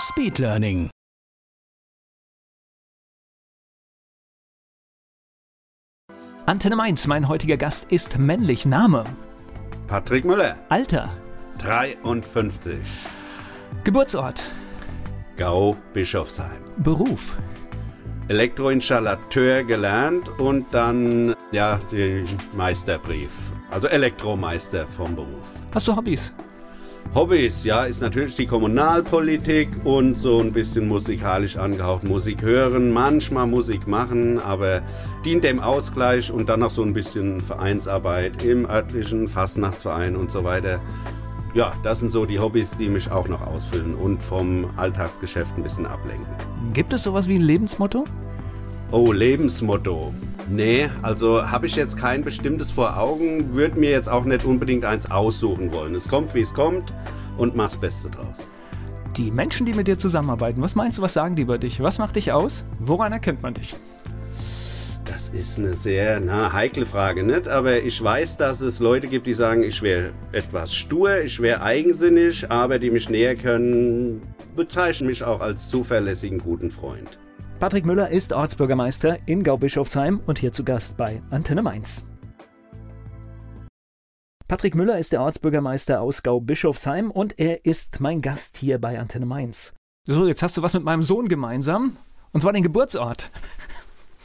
Speedlearning. Antenne Mainz, mein heutiger Gast ist männlich. Name, Patrick Müller, Alter, 53, Geburtsort, Gau, Bischofsheim. Beruf, Elektroinstallateur gelernt und dann, ja, den Meisterbrief. Also Elektromeister vom Beruf. hast du Hobbys? Hobbys, ja, ist natürlich die Kommunalpolitik und so ein bisschen musikalisch angehaucht. Musik hören, manchmal Musik machen, aber dient dem Ausgleich und dann noch so ein bisschen Vereinsarbeit im örtlichen Fastnachtsverein und so weiter. Ja, das sind so die Hobbys, die mich auch noch ausfüllen und vom Alltagsgeschäft ein bisschen ablenken. Gibt es sowas wie ein Lebensmotto? Oh, Lebensmotto. Nee, also habe ich jetzt kein bestimmtes vor Augen, würde mir jetzt auch nicht unbedingt eins aussuchen wollen. Es kommt, wie es kommt und mach's Beste draus. Die Menschen, die mit dir zusammenarbeiten, was meinst du, was sagen die über dich? Was macht dich aus? Woran erkennt man dich? Das ist eine sehr na, heikle Frage, nicht? Aber ich weiß, dass es Leute gibt, die sagen, ich wäre etwas stur, ich wäre eigensinnig, aber die mich näher können, bezeichnen mich auch als zuverlässigen guten Freund. Patrick Müller ist Ortsbürgermeister in Gaubischofsheim und hier zu Gast bei Antenne Mainz. Patrick Müller ist der Ortsbürgermeister aus Gaubischofsheim und er ist mein Gast hier bei Antenne Mainz. So, jetzt hast du was mit meinem Sohn gemeinsam. Und zwar den Geburtsort.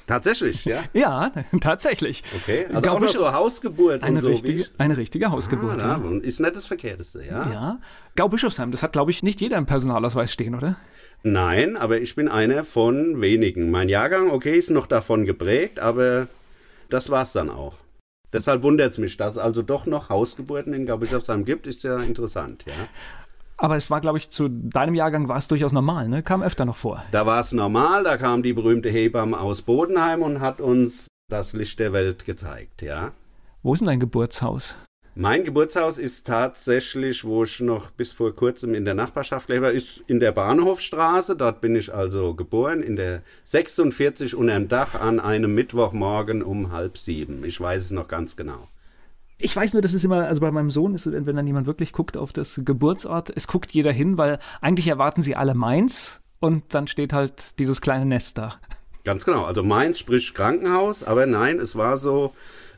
Tatsächlich, ja? Ja, tatsächlich. Okay, also auch noch so Hausgeburt Eine und so. richtige, eine richtige Hausgeburt. Ah, ja. ist nicht das Verkehrteste, ja? Ja. Gaubischofsheim, das hat, glaube ich, nicht jeder im Personalausweis stehen, oder? Nein, aber ich bin einer von wenigen. Mein Jahrgang, okay, ist noch davon geprägt, aber das war's dann auch. Deshalb wundert es mich, dass es also doch noch Hausgeburten in Gaubischofsheim gibt, ist ja interessant, ja. Aber es war, glaube ich, zu deinem Jahrgang war es durchaus normal, ne? Kam öfter noch vor. Da war es normal, da kam die berühmte Hebamme aus Bodenheim und hat uns das Licht der Welt gezeigt, ja. Wo ist denn dein Geburtshaus? Mein Geburtshaus ist tatsächlich, wo ich noch bis vor kurzem in der Nachbarschaft lebe, ist in der Bahnhofstraße. Dort bin ich also geboren, in der 46 unterm Dach an einem Mittwochmorgen um halb sieben. Ich weiß es noch ganz genau. Ich weiß nur, das ist immer, also bei meinem Sohn ist es, wenn dann jemand wirklich guckt auf das Geburtsort, es guckt jeder hin, weil eigentlich erwarten sie alle Mainz und dann steht halt dieses kleine Nest da. Ganz genau. Also Mainz sprich Krankenhaus, aber nein, es war so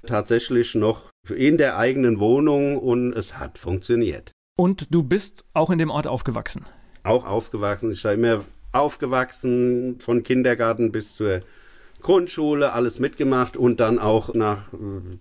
tatsächlich noch in der eigenen Wohnung und es hat funktioniert. Und du bist auch in dem Ort aufgewachsen. auch aufgewachsen. Ich war immer aufgewachsen, von Kindergarten bis zur Grundschule, alles mitgemacht und dann auch nach äh,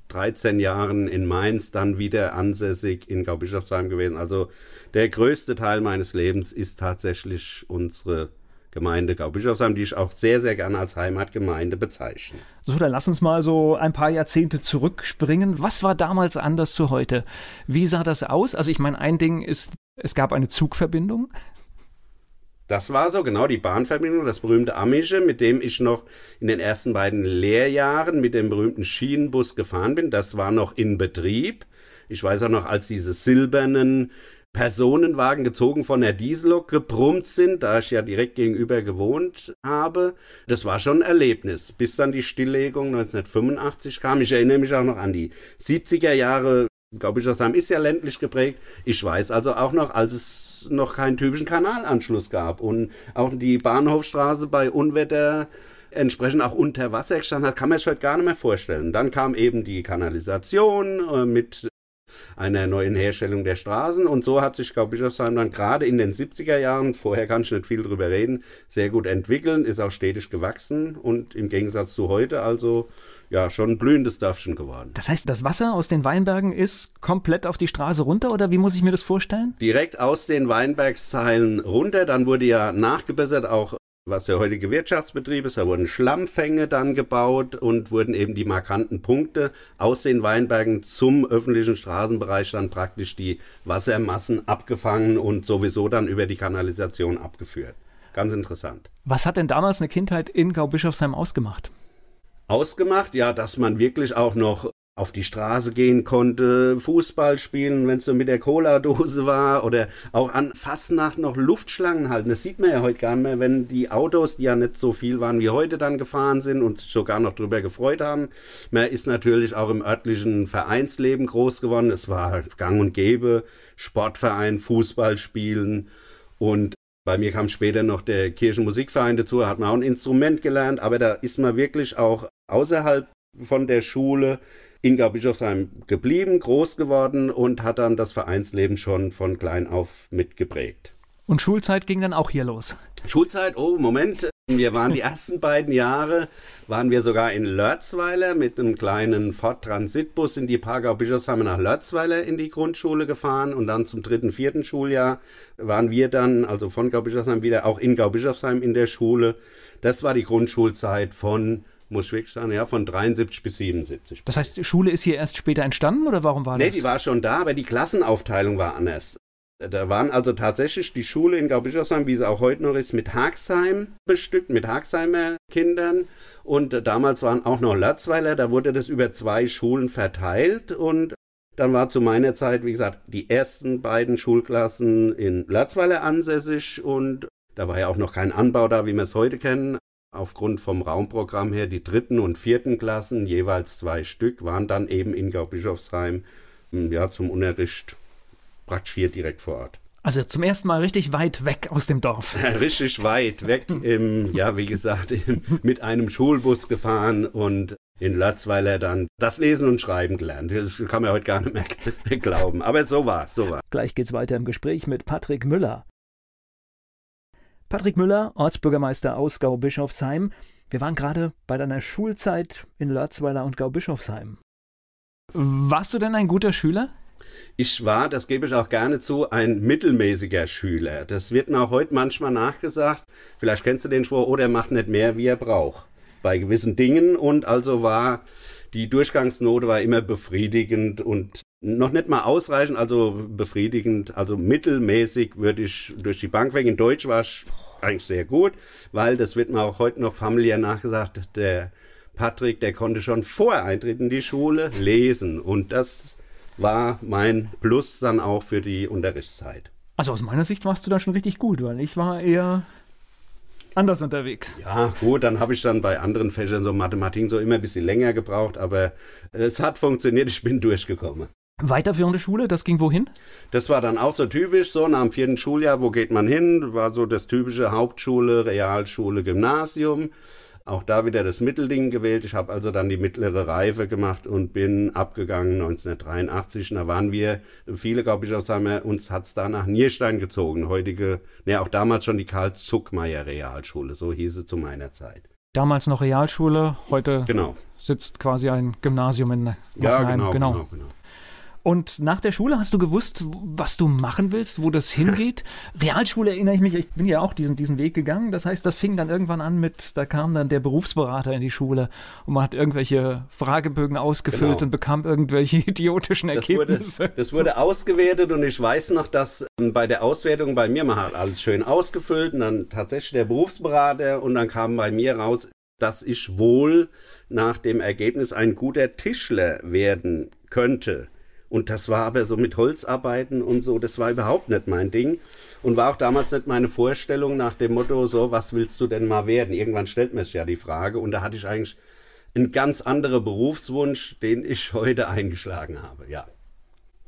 13 Jahren in Mainz dann wieder ansässig in Gaubischofsheim gewesen. Also der größte Teil meines Lebens ist tatsächlich unsere Gemeinde Gaubischofsheim, die ich auch sehr, sehr gerne als Heimatgemeinde bezeichne. So, dann lass uns mal so ein paar Jahrzehnte zurückspringen. Was war damals anders zu heute? Wie sah das aus? Also ich meine, ein Ding ist, es gab eine Zugverbindung. Das war so, genau, die Bahnverbindung, das berühmte Amische, mit dem ich noch in den ersten beiden Lehrjahren mit dem berühmten Schienenbus gefahren bin. Das war noch in Betrieb. Ich weiß auch noch, als diese silbernen Personenwagen gezogen von der Diesellok gebrummt sind, da ich ja direkt gegenüber gewohnt habe. Das war schon ein Erlebnis, bis dann die Stilllegung 1985 kam. Ich erinnere mich auch noch an die 70er Jahre. Gaubischofsheim ist ja ländlich geprägt. Ich weiß also auch noch, als es noch keinen typischen Kanalanschluss gab. Und auch die Bahnhofstraße bei Unwetter entsprechend auch unter Wasser gestanden hat, kann man sich heute gar nicht mehr vorstellen. Dann kam eben die Kanalisation äh, mit einer neuen Herstellung der Straßen. Und so hat sich Gaubischofsheim dann gerade in den 70er Jahren, vorher kann ich nicht viel drüber reden, sehr gut entwickelt, ist auch stetig gewachsen. Und im Gegensatz zu heute also ja schon ein blühendes Dörfchen geworden. Das heißt, das Wasser aus den Weinbergen ist komplett auf die Straße runter oder wie muss ich mir das vorstellen? direkt aus den Weinbergszeilen runter. Dann wurde ja nachgebessert, auch was der heutige Wirtschaftsbetrieb ist. Da wurden Schlammfänge dann gebaut und wurden eben die markanten Punkte aus den Weinbergen zum öffentlichen Straßenbereich dann praktisch die Wassermassen abgefangen und sowieso dann über die Kanalisation abgeführt. ganz interessant. Was hat denn damals eine Kindheit in Gaubischofsheim ausgemacht? Ausgemacht, ja, dass man wirklich auch noch auf die Straße gehen konnte, Fußball spielen, wenn es so mit der Cola-Dose war oder auch an Fastnacht noch Luftschlangen halten. Das sieht man ja heute gar nicht mehr, wenn die Autos, die ja nicht so viel waren wie heute, dann gefahren sind und sich sogar noch drüber gefreut haben. Man ist natürlich auch im örtlichen Vereinsleben groß geworden. Es war gang und gäbe, Sportverein, Fußball spielen und bei mir kam später noch der Kirchenmusikverein dazu, hat man auch ein Instrument gelernt, aber da ist man wirklich auch außerhalb von der Schule in Gaubischofsheim geblieben, groß geworden und hat dann das Vereinsleben schon von klein auf mitgeprägt. Und Schulzeit ging dann auch hier los? Schulzeit, oh, Moment. Wir waren die ersten beiden Jahre, waren wir sogar in Lörzweiler mit einem kleinen Ford Transitbus in die Parkau Bischofsheim nach Lörzweiler in die Grundschule gefahren und dann zum dritten, vierten Schuljahr waren wir dann, also von Gaubischofsheim wieder auch in Gaubischofsheim in der Schule. Das war die Grundschulzeit von muss ich wirklich sagen, ja, von 73 bis 77. Das heißt, die Schule ist hier erst später entstanden oder warum war nee, das? Nee, die war schon da, aber die Klassenaufteilung war anders. Da waren also tatsächlich die Schule in Gaubischofsheim, wie sie auch heute noch ist, mit Haxheim bestückt, mit Haxheimer Kindern. Und damals waren auch noch Lötzweiler, da wurde das über zwei Schulen verteilt. Und dann war zu meiner Zeit, wie gesagt, die ersten beiden Schulklassen in Lötzweiler ansässig. Und da war ja auch noch kein Anbau da, wie wir es heute kennen aufgrund vom Raumprogramm her die dritten und vierten Klassen, jeweils zwei Stück, waren dann eben in Gaubischofsheim hm, ja, zum Unterricht praktisch hier direkt vor Ort. Also zum ersten Mal richtig weit weg aus dem Dorf. richtig weit weg, im, ja, wie gesagt, im, mit einem Schulbus gefahren und in Lötzweiler dann das Lesen und Schreiben gelernt. Das kann man heute gar nicht mehr glauben. Aber so war es, so war Gleich geht's weiter im Gespräch mit Patrick Müller. Patrick Müller, Ortsbürgermeister aus Gaubischofsheim. Wir waren gerade bei deiner Schulzeit in Lörzweiler und Gaubischofsheim. Warst du denn ein guter Schüler? Ich war, das gebe ich auch gerne zu, ein mittelmäßiger Schüler. Das wird mir auch heute manchmal nachgesagt. Vielleicht kennst du den Spruch, oh, der macht nicht mehr, wie er braucht. Bei gewissen Dingen und also war die Durchgangsnote war immer befriedigend und noch nicht mal ausreichend, also befriedigend, also mittelmäßig würde ich durch die Bank weg. In Deutsch war es eigentlich sehr gut, weil das wird mir auch heute noch familiär nachgesagt, der Patrick, der konnte schon vor Eintritt in die Schule lesen und das war mein Plus dann auch für die Unterrichtszeit. Also aus meiner Sicht warst du da schon richtig gut, weil ich war eher anders unterwegs. Ja, gut, dann habe ich dann bei anderen Fächern so Mathematik so immer ein bisschen länger gebraucht, aber es hat funktioniert, ich bin durchgekommen. Weiterführende Schule, das ging wohin? Das war dann auch so typisch, so nach dem vierten Schuljahr, wo geht man hin? War so das typische Hauptschule, Realschule, Gymnasium. Auch da wieder das Mittelding gewählt. Ich habe also dann die mittlere Reife gemacht und bin abgegangen 1983. Und da waren wir, viele glaube ich auch sagen, uns hat's da nach Nierstein gezogen. Heutige, ne, auch damals schon die Karl-Zuckmeier Realschule, so hieß es zu meiner Zeit. Damals noch Realschule, heute genau. sitzt quasi ein Gymnasium in Ja, genau, genau, genau. genau. Und nach der Schule hast du gewusst, was du machen willst, wo das hingeht? Realschule erinnere ich mich, ich bin ja auch diesen, diesen Weg gegangen. Das heißt, das fing dann irgendwann an mit, da kam dann der Berufsberater in die Schule und man hat irgendwelche Fragebögen ausgefüllt genau. und bekam irgendwelche idiotischen Ergebnisse. Das wurde, das wurde ausgewertet und ich weiß noch, dass ähm, bei der Auswertung bei mir, man hat alles schön ausgefüllt und dann tatsächlich der Berufsberater und dann kam bei mir raus, dass ich wohl nach dem Ergebnis ein guter Tischler werden könnte. Und das war aber so mit Holzarbeiten und so, das war überhaupt nicht mein Ding. Und war auch damals nicht meine Vorstellung nach dem Motto, so, was willst du denn mal werden? Irgendwann stellt mir es ja die Frage. Und da hatte ich eigentlich einen ganz anderen Berufswunsch, den ich heute eingeschlagen habe, ja.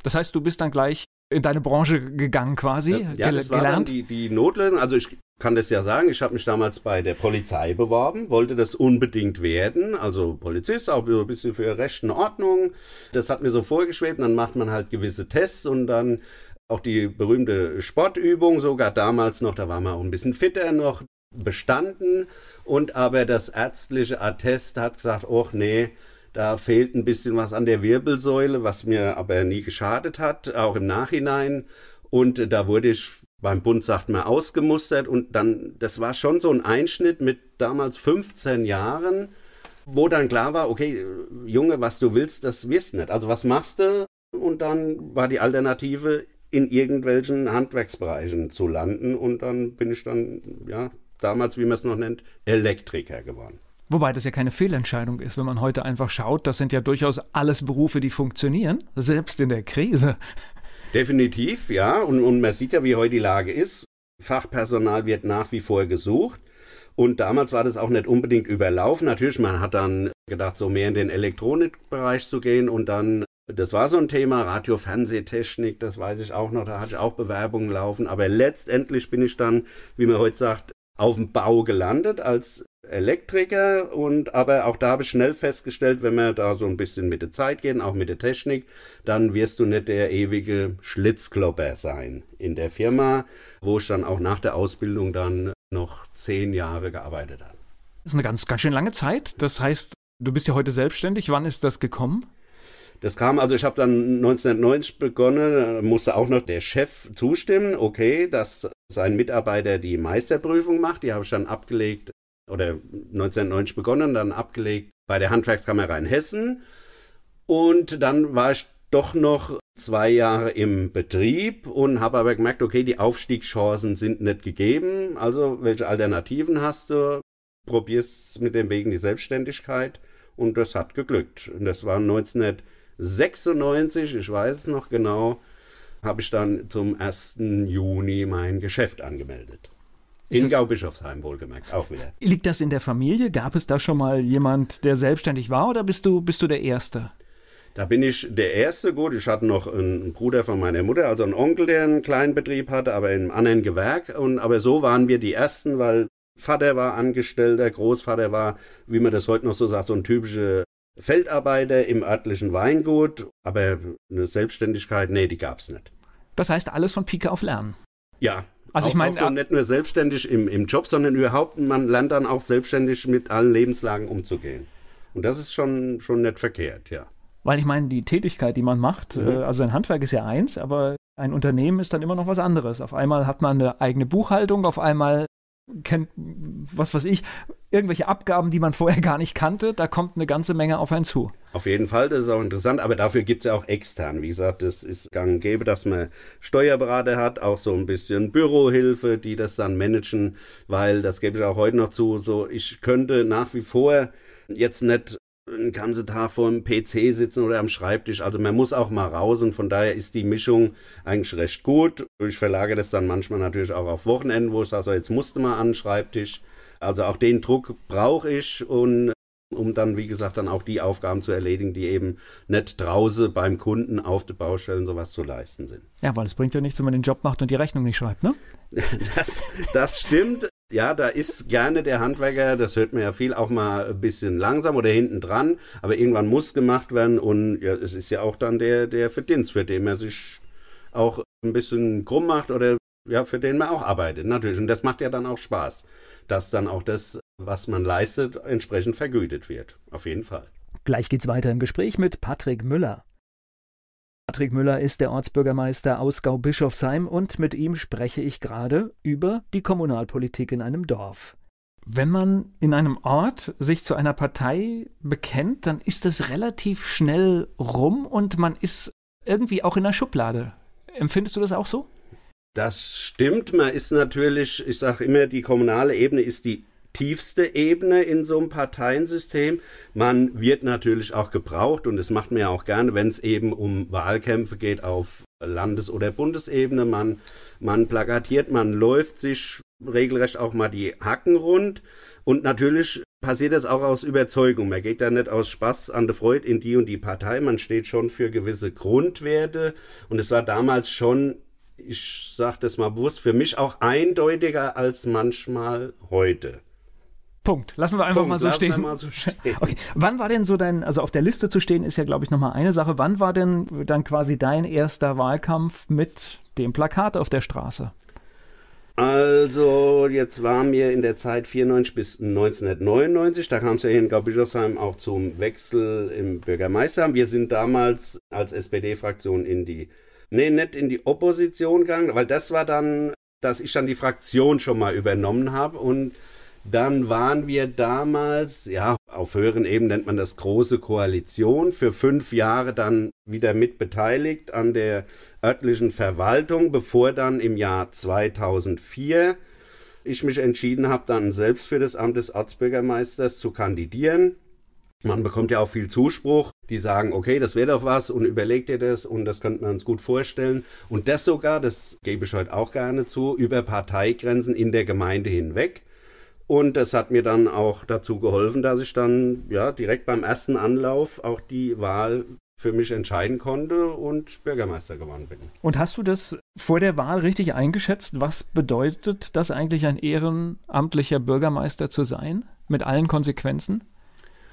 Das heißt, du bist dann gleich in deine Branche gegangen quasi? Ja, ja das war dann die, die Notlösung. Also ich kann das ja sagen, ich habe mich damals bei der Polizei beworben, wollte das unbedingt werden, also Polizist, auch ein bisschen für Recht und Ordnung. Das hat mir so vorgeschwebt, dann macht man halt gewisse Tests und dann auch die berühmte Sportübung, sogar damals noch, da war man auch ein bisschen fitter noch, bestanden. Und aber das ärztliche Attest hat gesagt, oh nee, da fehlt ein bisschen was an der Wirbelsäule, was mir aber nie geschadet hat, auch im Nachhinein. Und da wurde ich beim Bund sagt man ausgemustert und dann, das war schon so ein Einschnitt mit damals 15 Jahren, wo dann klar war, okay, Junge, was du willst, das wirst nicht. Also was machst du? Und dann war die Alternative in irgendwelchen Handwerksbereichen zu landen. Und dann bin ich dann, ja, damals, wie man es noch nennt, Elektriker geworden. Wobei das ja keine Fehlentscheidung ist, wenn man heute einfach schaut, das sind ja durchaus alles Berufe, die funktionieren, selbst in der Krise. Definitiv, ja. Und, und man sieht ja, wie heute die Lage ist. Fachpersonal wird nach wie vor gesucht. Und damals war das auch nicht unbedingt überlaufen. Natürlich, man hat dann gedacht, so mehr in den Elektronikbereich zu gehen und dann, das war so ein Thema, Radio, Fernsehtechnik, das weiß ich auch noch, da hatte ich auch Bewerbungen laufen. Aber letztendlich bin ich dann, wie man heute sagt, auf dem Bau gelandet als Elektriker und aber auch da habe ich schnell festgestellt, wenn wir da so ein bisschen mit der Zeit gehen, auch mit der Technik, dann wirst du nicht der ewige Schlitzklopper sein in der Firma, wo ich dann auch nach der Ausbildung dann noch zehn Jahre gearbeitet habe. Das ist eine ganz, ganz schön lange Zeit. Das heißt, du bist ja heute selbstständig. Wann ist das gekommen? Das kam, also ich habe dann 1990 begonnen, musste auch noch der Chef zustimmen, okay, dass sein Mitarbeiter die Meisterprüfung macht. Die habe ich dann abgelegt oder 1990 begonnen, dann abgelegt bei der Handwerkskammer Rheinhessen. Und dann war ich doch noch zwei Jahre im Betrieb und habe aber gemerkt, okay, die Aufstiegschancen sind nicht gegeben. Also welche Alternativen hast du? Probier's mit dem Wegen die Selbstständigkeit und das hat geglückt. Und das war 1996, ich weiß es noch genau, habe ich dann zum 1. Juni mein Geschäft angemeldet. In Gau-Bischofsheim wohlgemerkt, auch wieder. Liegt das in der Familie? Gab es da schon mal jemand, der selbstständig war oder bist du, bist du der Erste? Da bin ich der Erste. Gut, ich hatte noch einen Bruder von meiner Mutter, also einen Onkel, der einen kleinen Betrieb hatte, aber in einem anderen Gewerk. Und, aber so waren wir die Ersten, weil Vater war Angestellter, Großvater war, wie man das heute noch so sagt, so ein typischer Feldarbeiter im örtlichen Weingut. Aber eine Selbstständigkeit, nee, die gab es nicht. Das heißt, alles von Pike auf Lernen. Ja, also auch, ich meine, so nicht nur selbstständig im, im Job, sondern überhaupt, man lernt dann auch selbstständig mit allen Lebenslagen umzugehen. Und das ist schon, schon nicht verkehrt, ja. Weil ich meine, die Tätigkeit, die man macht, mhm. Äh, also ein Handwerk ist ja eins, aber ein Unternehmen ist dann immer noch was anderes. Auf einmal hat man eine eigene Buchhaltung, auf einmal kennt, was weiß ich, irgendwelche Abgaben, die man vorher gar nicht kannte. Da kommt eine ganze Menge auf einen zu. Auf jeden Fall, das ist auch interessant, aber dafür gibt es ja auch extern. Wie gesagt, es ist gang und gäbe, dass man Steuerberater hat, auch so ein bisschen Bürohilfe, die das dann managen, weil das gebe ich auch heute noch zu. So, ich könnte nach wie vor jetzt nicht den ganzen Tag vor dem PC sitzen oder am Schreibtisch. Also man muss auch mal raus und von daher ist die Mischung eigentlich recht gut. Ich verlagere das dann manchmal natürlich auch auf Wochenenden, wo ich sage, so, jetzt musste mal an den Schreibtisch. Also auch den Druck brauche ich und um dann, wie gesagt, dann auch die Aufgaben zu erledigen, die eben nicht draußen beim Kunden auf der Baustelle sowas zu leisten sind. Ja, weil es bringt ja nichts, wenn man den Job macht und die Rechnung nicht schreibt, ne? Das, das stimmt. Ja, da ist gerne der Handwerker, das hört man ja viel, auch mal ein bisschen langsam oder hinten dran, aber irgendwann muss gemacht werden und ja, es ist ja auch dann der, der Verdienst, für den man sich auch ein bisschen krumm macht oder ja, für den man auch arbeitet, natürlich. Und das macht ja dann auch Spaß, dass dann auch das, was man leistet, entsprechend vergütet wird. Auf jeden Fall. Gleich geht's weiter im Gespräch mit Patrick Müller. Patrick Müller ist der Ortsbürgermeister aus Gau-Bischofsheim und mit ihm spreche ich gerade über die Kommunalpolitik in einem Dorf. Wenn man in einem Ort sich zu einer Partei bekennt, dann ist das relativ schnell rum und man ist irgendwie auch in der Schublade. Empfindest du das auch so? Das stimmt. Man ist natürlich, ich sage immer, die kommunale Ebene ist die tiefste Ebene in so einem Parteiensystem. Man wird natürlich auch gebraucht und das macht man ja auch gerne, wenn es eben um Wahlkämpfe geht auf Landes- oder Bundesebene. Man, man plakatiert, man läuft sich regelrecht auch mal die Hacken rund und natürlich passiert das auch aus Überzeugung. Man geht da nicht aus Spaß an der Freude in die und die Partei. Man steht schon für gewisse Grundwerte und es war damals schon ich sage das mal bewusst, für mich auch eindeutiger als manchmal heute. Punkt. Lassen wir einfach Punkt. mal, so stehen. mal so stehen. Okay. Wann war denn so dein, also auf der Liste zu stehen ist ja, glaube ich, nochmal eine Sache. Wann war denn dann quasi dein erster Wahlkampf mit dem Plakat auf der Straße? Also, jetzt waren wir in der Zeit 94 bis 1999. Da kam es ja hier in Gaubischofsheim auch zum Wechsel im Bürgermeisteramt. Wir sind damals als SPD-Fraktion in die, nee, nicht in die Opposition gegangen, weil das war dann, dass ich dann die Fraktion schon mal übernommen habe und Dann waren wir damals, ja, auf höheren Ebenen nennt man das große Koalition, für fünf Jahre dann wieder mitbeteiligt an der örtlichen Verwaltung, bevor dann im Jahr 2004 ich mich entschieden habe, dann selbst für das Amt des Ortsbürgermeisters zu kandidieren. Man bekommt ja auch viel Zuspruch, die sagen, okay, das wäre doch was und überlegt ihr das und das könnte man uns gut vorstellen. Und das sogar, das gebe ich heute auch gerne zu, über Parteigrenzen in der Gemeinde hinweg. Und das hat mir dann auch dazu geholfen, dass ich dann ja direkt beim ersten Anlauf auch die Wahl für mich entscheiden konnte und Bürgermeister geworden bin. Und hast du das vor der Wahl richtig eingeschätzt? Was bedeutet das eigentlich, ein ehrenamtlicher Bürgermeister zu sein? Mit allen Konsequenzen?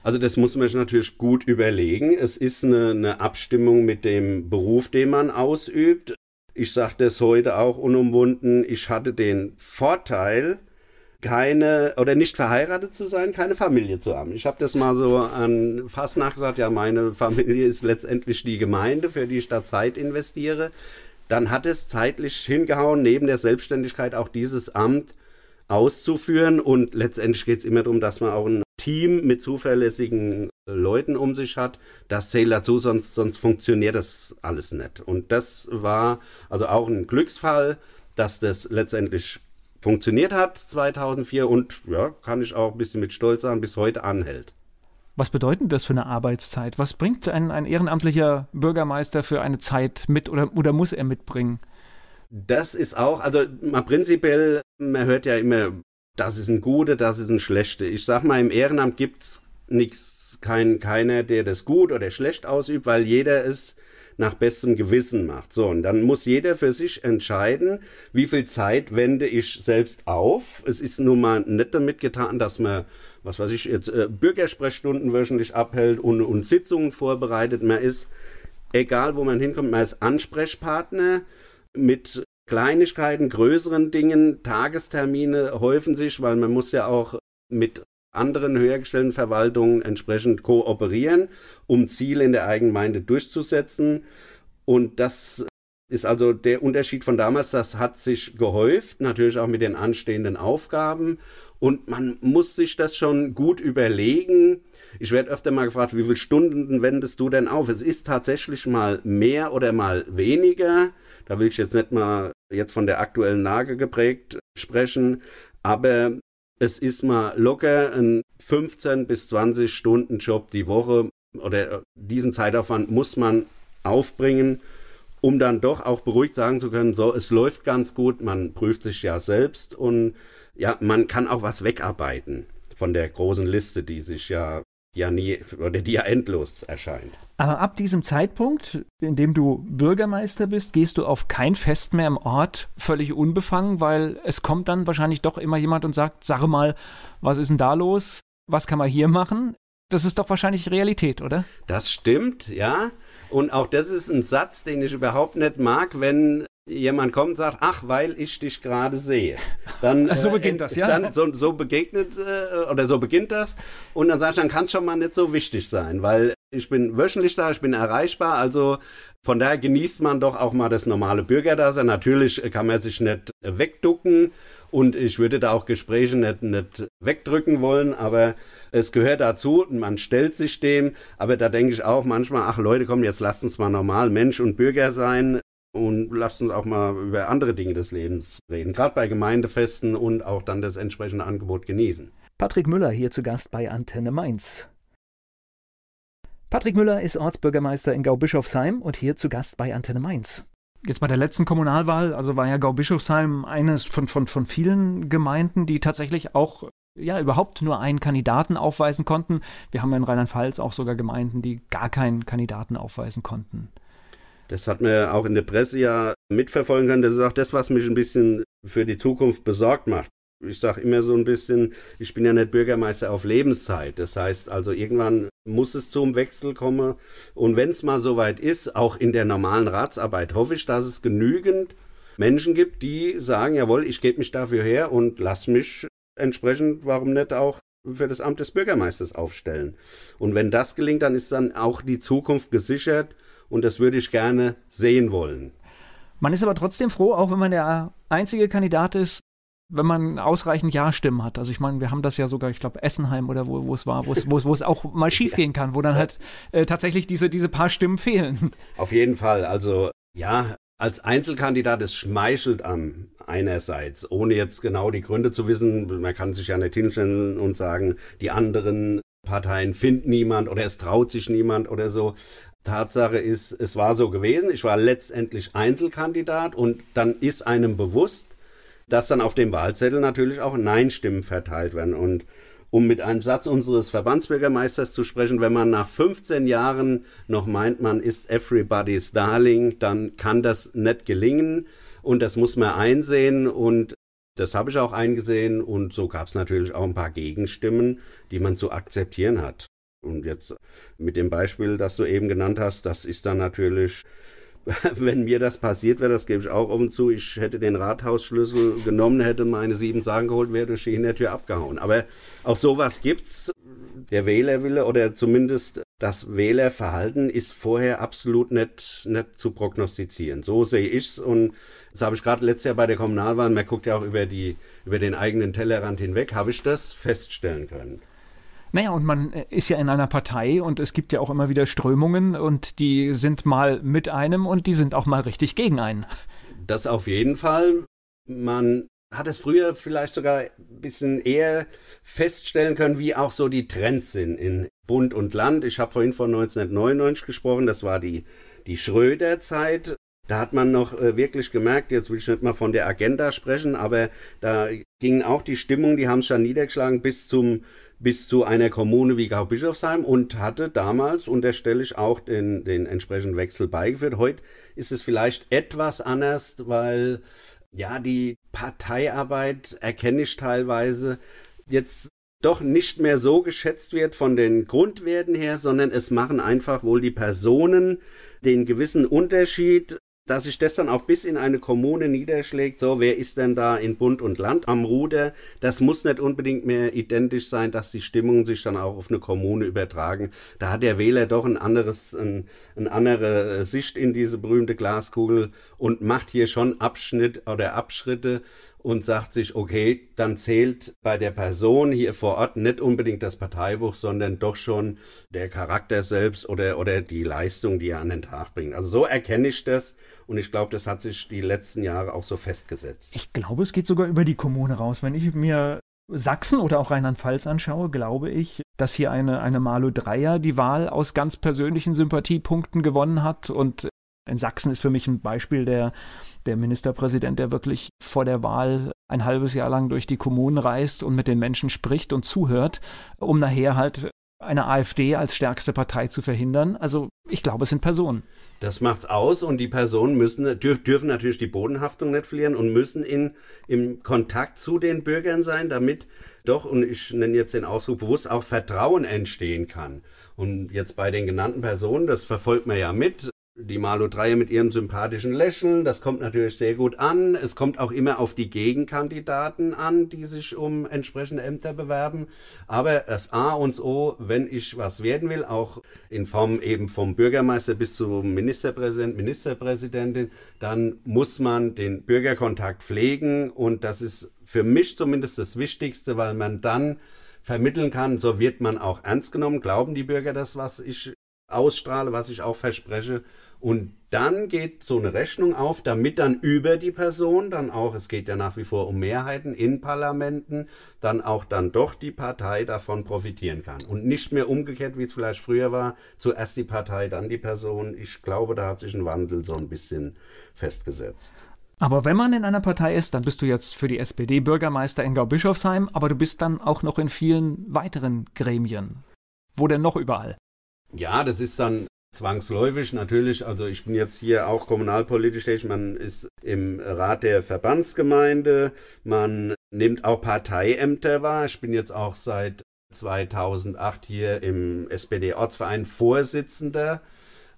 Also das muss man sich natürlich gut überlegen. Es ist eine, eine Abstimmung mit dem Beruf, den man ausübt. Ich sage das heute auch unumwunden. Ich hatte den Vorteil, keine oder nicht verheiratet zu sein, keine Familie zu haben. Ich habe das mal so an fast nachgesagt, ja, meine Familie ist letztendlich die Gemeinde, für die ich da Zeit investiere. Dann hat es zeitlich hingehauen, neben der Selbstständigkeit auch dieses Amt auszuführen. Und letztendlich geht es immer darum, dass man auch ein Team mit zuverlässigen Leuten um sich hat. Das zählt dazu, sonst, sonst funktioniert das alles nicht. Und das war also auch ein Glücksfall, dass das letztendlich funktioniert hat 2004 und ja, kann ich auch ein bisschen mit Stolz sagen, bis heute anhält. Was bedeutet das für eine Arbeitszeit? Was bringt ein, ein ehrenamtlicher Bürgermeister für eine Zeit mit oder, oder muss er mitbringen? Das ist auch, also mal prinzipiell, man hört ja immer, das ist ein Gute, das ist ein Schlechte. Ich sag mal, im Ehrenamt gibt es nichts, kein, keiner, der das gut oder schlecht ausübt, weil jeder es nach bestem Gewissen macht. So, und dann muss jeder für sich entscheiden, wie viel Zeit wende ich selbst auf. Es ist nun mal nicht damit getan, dass man, was weiß ich, jetzt äh, Bürgersprechstunden wöchentlich abhält und, und Sitzungen vorbereitet. Man ist, egal wo man hinkommt, man ist Ansprechpartner mit Kleinigkeiten, größeren Dingen, Tagestermine häufen sich, weil man muss ja auch mit anderen höhergestellten Verwaltungen entsprechend kooperieren, um Ziele in der Eigengemeinde durchzusetzen. Und das ist also der Unterschied von damals, das hat sich gehäuft, natürlich auch mit den anstehenden Aufgaben. Und man muss sich das schon gut überlegen. Ich werde öfter mal gefragt, wie viele Stunden wendest du denn auf? Es ist tatsächlich mal mehr oder mal weniger. Da will ich jetzt nicht mal jetzt von der aktuellen Lage geprägt sprechen. Aber es ist mal locker ein 15 bis 20 Stunden Job die Woche oder diesen Zeitaufwand muss man aufbringen, um dann doch auch beruhigt sagen zu können, so, es läuft ganz gut, man prüft sich ja selbst und ja, man kann auch was wegarbeiten von der großen Liste, die sich ja ja nie oder die ja endlos erscheint. Aber ab diesem Zeitpunkt, in dem du Bürgermeister bist, gehst du auf kein Fest mehr im Ort völlig unbefangen, weil es kommt dann wahrscheinlich doch immer jemand und sagt, sag mal, was ist denn da los? Was kann man hier machen? Das ist doch wahrscheinlich Realität, oder? Das stimmt, ja. Und auch das ist ein Satz, den ich überhaupt nicht mag, wenn jemand kommt und sagt, ach, weil ich dich gerade sehe. Dann, so äh, beginnt äh, das, ja. Dann, so, so begegnet äh, oder so beginnt das. Und dann sage ich, dann kann es schon mal nicht so wichtig sein, weil ich bin wöchentlich da, ich bin erreichbar. Also von daher genießt man doch auch mal das normale Bürgerdasein. Natürlich kann man sich nicht wegducken und ich würde da auch Gespräche nicht, nicht wegdrücken wollen, aber es gehört dazu, man stellt sich dem, aber da denke ich auch manchmal, ach Leute, komm, jetzt lasst uns mal normal Mensch und Bürger sein und lasst uns auch mal über andere Dinge des Lebens reden, gerade bei Gemeindefesten und auch dann das entsprechende Angebot genießen. Patrick Müller hier zu Gast bei Antenne Mainz. Patrick Müller ist Ortsbürgermeister in Gaubischofsheim und hier zu Gast bei Antenne Mainz. Jetzt bei der letzten Kommunalwahl, also war ja Gaubischofsheim eines von, von, von vielen Gemeinden, die tatsächlich auch ja überhaupt nur einen Kandidaten aufweisen konnten. Wir haben ja in Rheinland-Pfalz auch sogar Gemeinden, die gar keinen Kandidaten aufweisen konnten. Das hat man auch in der Presse ja mitverfolgen können. Das ist auch das, was mich ein bisschen für die Zukunft besorgt macht. Ich sage immer so ein bisschen, ich bin ja nicht Bürgermeister auf Lebenszeit. Das heißt also, irgendwann muss es zum Wechsel kommen. Und wenn es mal soweit ist, auch in der normalen Ratsarbeit, hoffe ich, dass es genügend Menschen gibt, die sagen, jawohl, ich gebe mich dafür her und lass mich entsprechend, warum nicht auch für das Amt des Bürgermeisters aufstellen. Und wenn das gelingt, dann ist dann auch die Zukunft gesichert und das würde ich gerne sehen wollen. Man ist aber trotzdem froh, auch wenn man der einzige Kandidat ist, wenn man ausreichend Ja-Stimmen hat. Also ich meine, wir haben das ja sogar, ich glaube, Essenheim oder wo, wo es war, wo es, wo es, wo es auch mal schiefgehen kann, wo dann halt äh, tatsächlich diese, diese paar Stimmen fehlen. Auf jeden Fall. Also ja, als Einzelkandidat, es schmeichelt an einerseits, ohne jetzt genau die Gründe zu wissen. Man kann sich ja nicht hinstellen und sagen, die anderen Parteien finden niemand oder es traut sich niemand oder so. Tatsache ist, es war so gewesen. Ich war letztendlich Einzelkandidat und dann ist einem bewusst, dass dann auf dem Wahlzettel natürlich auch Nein-Stimmen verteilt werden. Und um mit einem Satz unseres Verbandsbürgermeisters zu sprechen, wenn man nach 15 Jahren noch meint, man ist everybody's darling, dann kann das nicht gelingen und das muss man einsehen und das habe ich auch eingesehen und so gab es natürlich auch ein paar Gegenstimmen, die man zu akzeptieren hat. Und jetzt mit dem Beispiel, das du eben genannt hast, das ist dann natürlich wenn mir das passiert wäre, das gebe ich auch offen zu, ich hätte den Rathausschlüssel genommen, hätte meine sieben Sagen geholt, wäre durch die Hintertür abgehauen. Aber auch sowas gibt's. Der Wählerwille oder zumindest das Wählerverhalten ist vorher absolut nicht, nicht zu prognostizieren. So sehe ich's und das habe ich gerade letztes Jahr bei der Kommunalwahl, man guckt ja auch über die, über den eigenen Tellerrand hinweg, habe ich das feststellen können. Naja, und man äh, ist ja in einer Partei und es gibt ja auch immer wieder Strömungen und die sind mal mit einem und die sind auch mal richtig gegen einen. Das auf jeden Fall. Man hat es früher vielleicht sogar ein bisschen eher feststellen können, wie auch so die Trends sind in Bund und Land. Ich habe vorhin von 1999 gesprochen, das war die, die Schröder-Zeit. Da hat man noch äh, wirklich gemerkt, jetzt will ich nicht mal von der Agenda sprechen, aber da ging auch die Stimmung, die haben es schon niedergeschlagen bis zum bis zu einer Kommune wie Gau-Bischofsheim und hatte damals, unterstelle ich, auch den, den entsprechenden Wechsel beigeführt. Heute ist es vielleicht etwas anders, weil ja die Parteiarbeit erkenne ich teilweise jetzt doch nicht mehr so geschätzt wird von den Grundwerten her, sondern es machen einfach wohl die Personen den gewissen Unterschied dass sich das dann auch bis in eine Kommune niederschlägt, so wer ist denn da in Bund und Land am Ruder, das muss nicht unbedingt mehr identisch sein, dass die Stimmungen sich dann auch auf eine Kommune übertragen. Da hat der Wähler doch ein anderes, ein, eine andere Sicht in diese berühmte Glaskugel und macht hier schon Abschnitt oder Abschritte und sagt sich, okay, dann zählt bei der Person hier vor Ort nicht unbedingt das Parteibuch, sondern doch schon der Charakter selbst oder, oder die Leistung, die er an den Tag bringt. Also so erkenne ich das und ich glaube, das hat sich die letzten Jahre auch so festgesetzt. Ich glaube, es geht sogar über die Kommune raus. Wenn ich mir Sachsen oder auch Rheinland-Pfalz anschaue, glaube ich, dass hier eine, eine Malu Dreier die Wahl aus ganz persönlichen Sympathiepunkten gewonnen hat und in Sachsen ist für mich ein Beispiel der, der Ministerpräsident, der wirklich vor der Wahl ein halbes Jahr lang durch die Kommunen reist und mit den Menschen spricht und zuhört, um nachher halt eine AfD als stärkste Partei zu verhindern. Also ich glaube, es sind Personen. Das macht's aus und die Personen müssen dürf, dürfen natürlich die Bodenhaftung nicht verlieren und müssen in, im Kontakt zu den Bürgern sein, damit doch, und ich nenne jetzt den Ausdruck bewusst, auch Vertrauen entstehen kann. Und jetzt bei den genannten Personen, das verfolgt man ja mit, die Malu 3 mit ihrem sympathischen Lächeln, das kommt natürlich sehr gut an. Es kommt auch immer auf die Gegenkandidaten an, die sich um entsprechende Ämter bewerben. Aber das A und O, wenn ich was werden will, auch in Form eben vom Bürgermeister bis zum Ministerpräsident, Ministerpräsidentin, dann muss man den Bürgerkontakt pflegen und das ist für mich zumindest das Wichtigste, weil man dann vermitteln kann, so wird man auch ernst genommen. Glauben die Bürger das, was ich ausstrahle, was ich auch verspreche. Und dann geht so eine Rechnung auf, damit dann über die Person dann auch, es geht ja nach wie vor um Mehrheiten in Parlamenten, dann auch dann doch die Partei davon profitieren kann. Und nicht mehr umgekehrt, wie es vielleicht früher war, zuerst die Partei, dann die Person. Ich glaube, da hat sich ein Wandel so ein bisschen festgesetzt. Aber wenn man in einer Partei ist, dann bist du jetzt für die SPD Bürgermeister in Gau-Bischofsheim, aber du bist dann auch noch in vielen weiteren Gremien. Wo denn noch überall? Ja, das ist dann zwangsläufig natürlich. Also ich bin jetzt hier auch kommunalpolitisch tätig. Man ist im Rat der Verbandsgemeinde. Man nimmt auch Parteiämter wahr. Ich bin jetzt auch seit 2008 hier im SPD-Ortsverein Vorsitzender.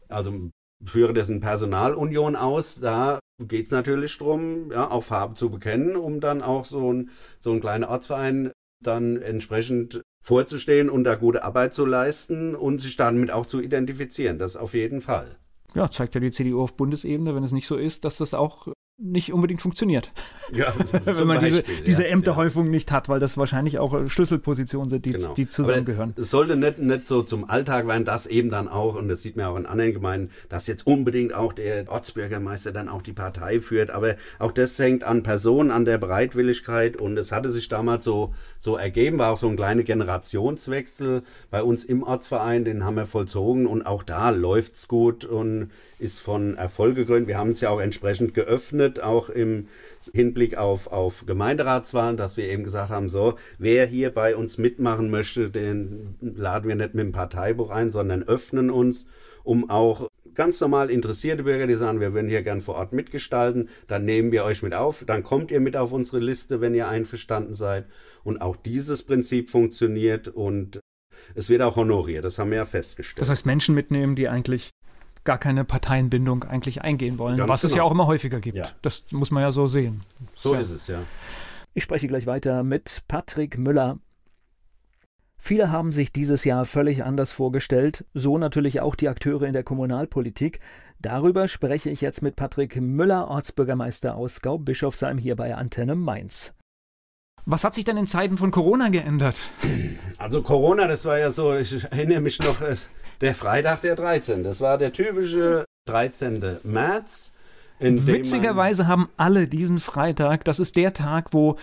Also führe dessen Personalunion aus. Da geht es natürlich darum, ja, auch Farbe zu bekennen, um dann auch so ein, so ein kleiner Ortsverein dann entsprechend vorzustehen und da gute Arbeit zu leisten und sich damit auch zu identifizieren. Das auf jeden Fall. Ja, zeigt ja die CDU auf Bundesebene, wenn es nicht so ist, dass das auch nicht unbedingt funktioniert. Ja, Wenn man diese, Beispiel, diese ja, Ämterhäufung nicht hat, weil das wahrscheinlich auch äh, Schlüsselpositionen sind, die, Genau. die zusammengehören. Es sollte nicht, nicht so zum Alltag werden, dass eben dann auch, und das sieht man auch in anderen Gemeinden, dass jetzt unbedingt auch der Ortsbürgermeister dann auch die Partei führt. Aber auch das hängt an Personen, an der Bereitwilligkeit. Und es hatte sich damals so, so ergeben, war auch so ein kleiner Generationswechsel bei uns im Ortsverein, den haben wir vollzogen. Und auch da läuft's gut und ist von Erfolg gekrönt. Wir haben es ja auch entsprechend geöffnet, auch im Hinblick auf, auf Gemeinderatswahlen, dass wir eben gesagt haben, so, wer hier bei uns mitmachen möchte, den laden wir nicht mit dem Parteibuch ein, sondern öffnen uns, um auch ganz normal interessierte Bürger, die sagen, wir würden hier gern vor Ort mitgestalten, dann nehmen wir euch mit auf, dann kommt ihr mit auf unsere Liste, wenn ihr einverstanden seid. Und auch dieses Prinzip funktioniert und es wird auch honoriert, das haben wir ja festgestellt. Das heißt, Menschen mitnehmen, die eigentlich gar keine Parteienbindung eigentlich eingehen wollen, Ganz was es ja genau. auch immer häufiger gibt. Ja. Das muss man ja so sehen. so Ja. ist es, ja. Ich spreche gleich weiter mit Patrick Müller. Viele haben sich dieses Jahr völlig anders vorgestellt, so natürlich auch die Akteure in der Kommunalpolitik. Darüber spreche ich jetzt mit Patrick Müller, Ortsbürgermeister aus Gau-Bischofsheim hier bei Antenne Mainz. Was hat sich denn in Zeiten von Corona geändert? Also Corona, das war ja so, ich erinnere mich noch, es, der Freitag der 13. Das war der typische 13. März. Witzigerweise haben alle diesen Freitag, das ist der Tag, wo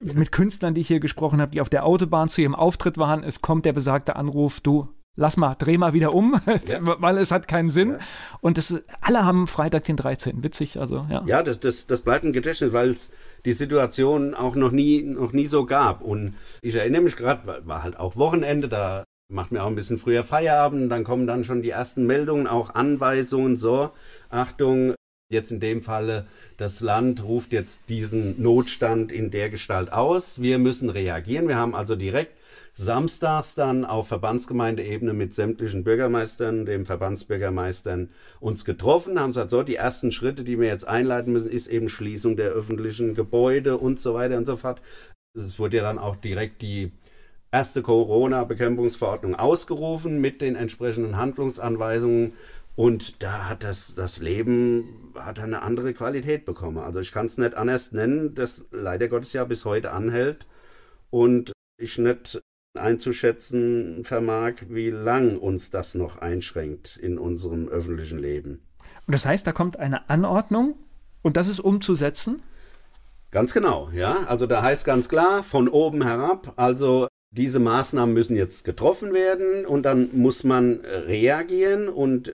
mit Künstlern, die ich hier gesprochen habe, die auf der Autobahn zu ihrem Auftritt waren, es kommt der besagte Anruf, du lass mal, dreh mal wieder um, Ja. weil es hat keinen Sinn. Ja. Und das, alle haben Freitag den 13. Witzig, also ja. Ja, das, das, das bleibt ein Gedächtnis, weil es die Situation auch noch nie, noch nie so gab. Und ich erinnere mich gerade, war halt auch Wochenende, da macht mir auch ein bisschen früher Feierabend, dann kommen dann schon die ersten Meldungen, auch Anweisungen, so, Achtung, jetzt in dem Falle, das Land ruft jetzt diesen Notstand in der Gestalt aus. Wir müssen reagieren. Wir haben also direkt samstags dann auf Verbandsgemeindeebene mit sämtlichen Bürgermeistern, dem Verbandsbürgermeistern uns getroffen, haben gesagt, so, die ersten Schritte, die wir jetzt einleiten müssen, ist eben Schließung der öffentlichen Gebäude und so weiter und so fort. Es wurde ja dann auch direkt die erste Corona-Bekämpfungsverordnung ausgerufen mit den entsprechenden Handlungsanweisungen. Und da hat das, das Leben hat eine andere Qualität bekommen. Also ich kann es nicht anders nennen, das leider Gottes ja bis heute anhält und ich nicht einzuschätzen vermag, wie lang uns das noch einschränkt in unserem öffentlichen Leben. Und das heißt, da kommt eine Anordnung und das ist umzusetzen. Ganz genau, ja. Also da heißt ganz klar, von oben herab, also diese Maßnahmen müssen jetzt getroffen werden und dann muss man reagieren und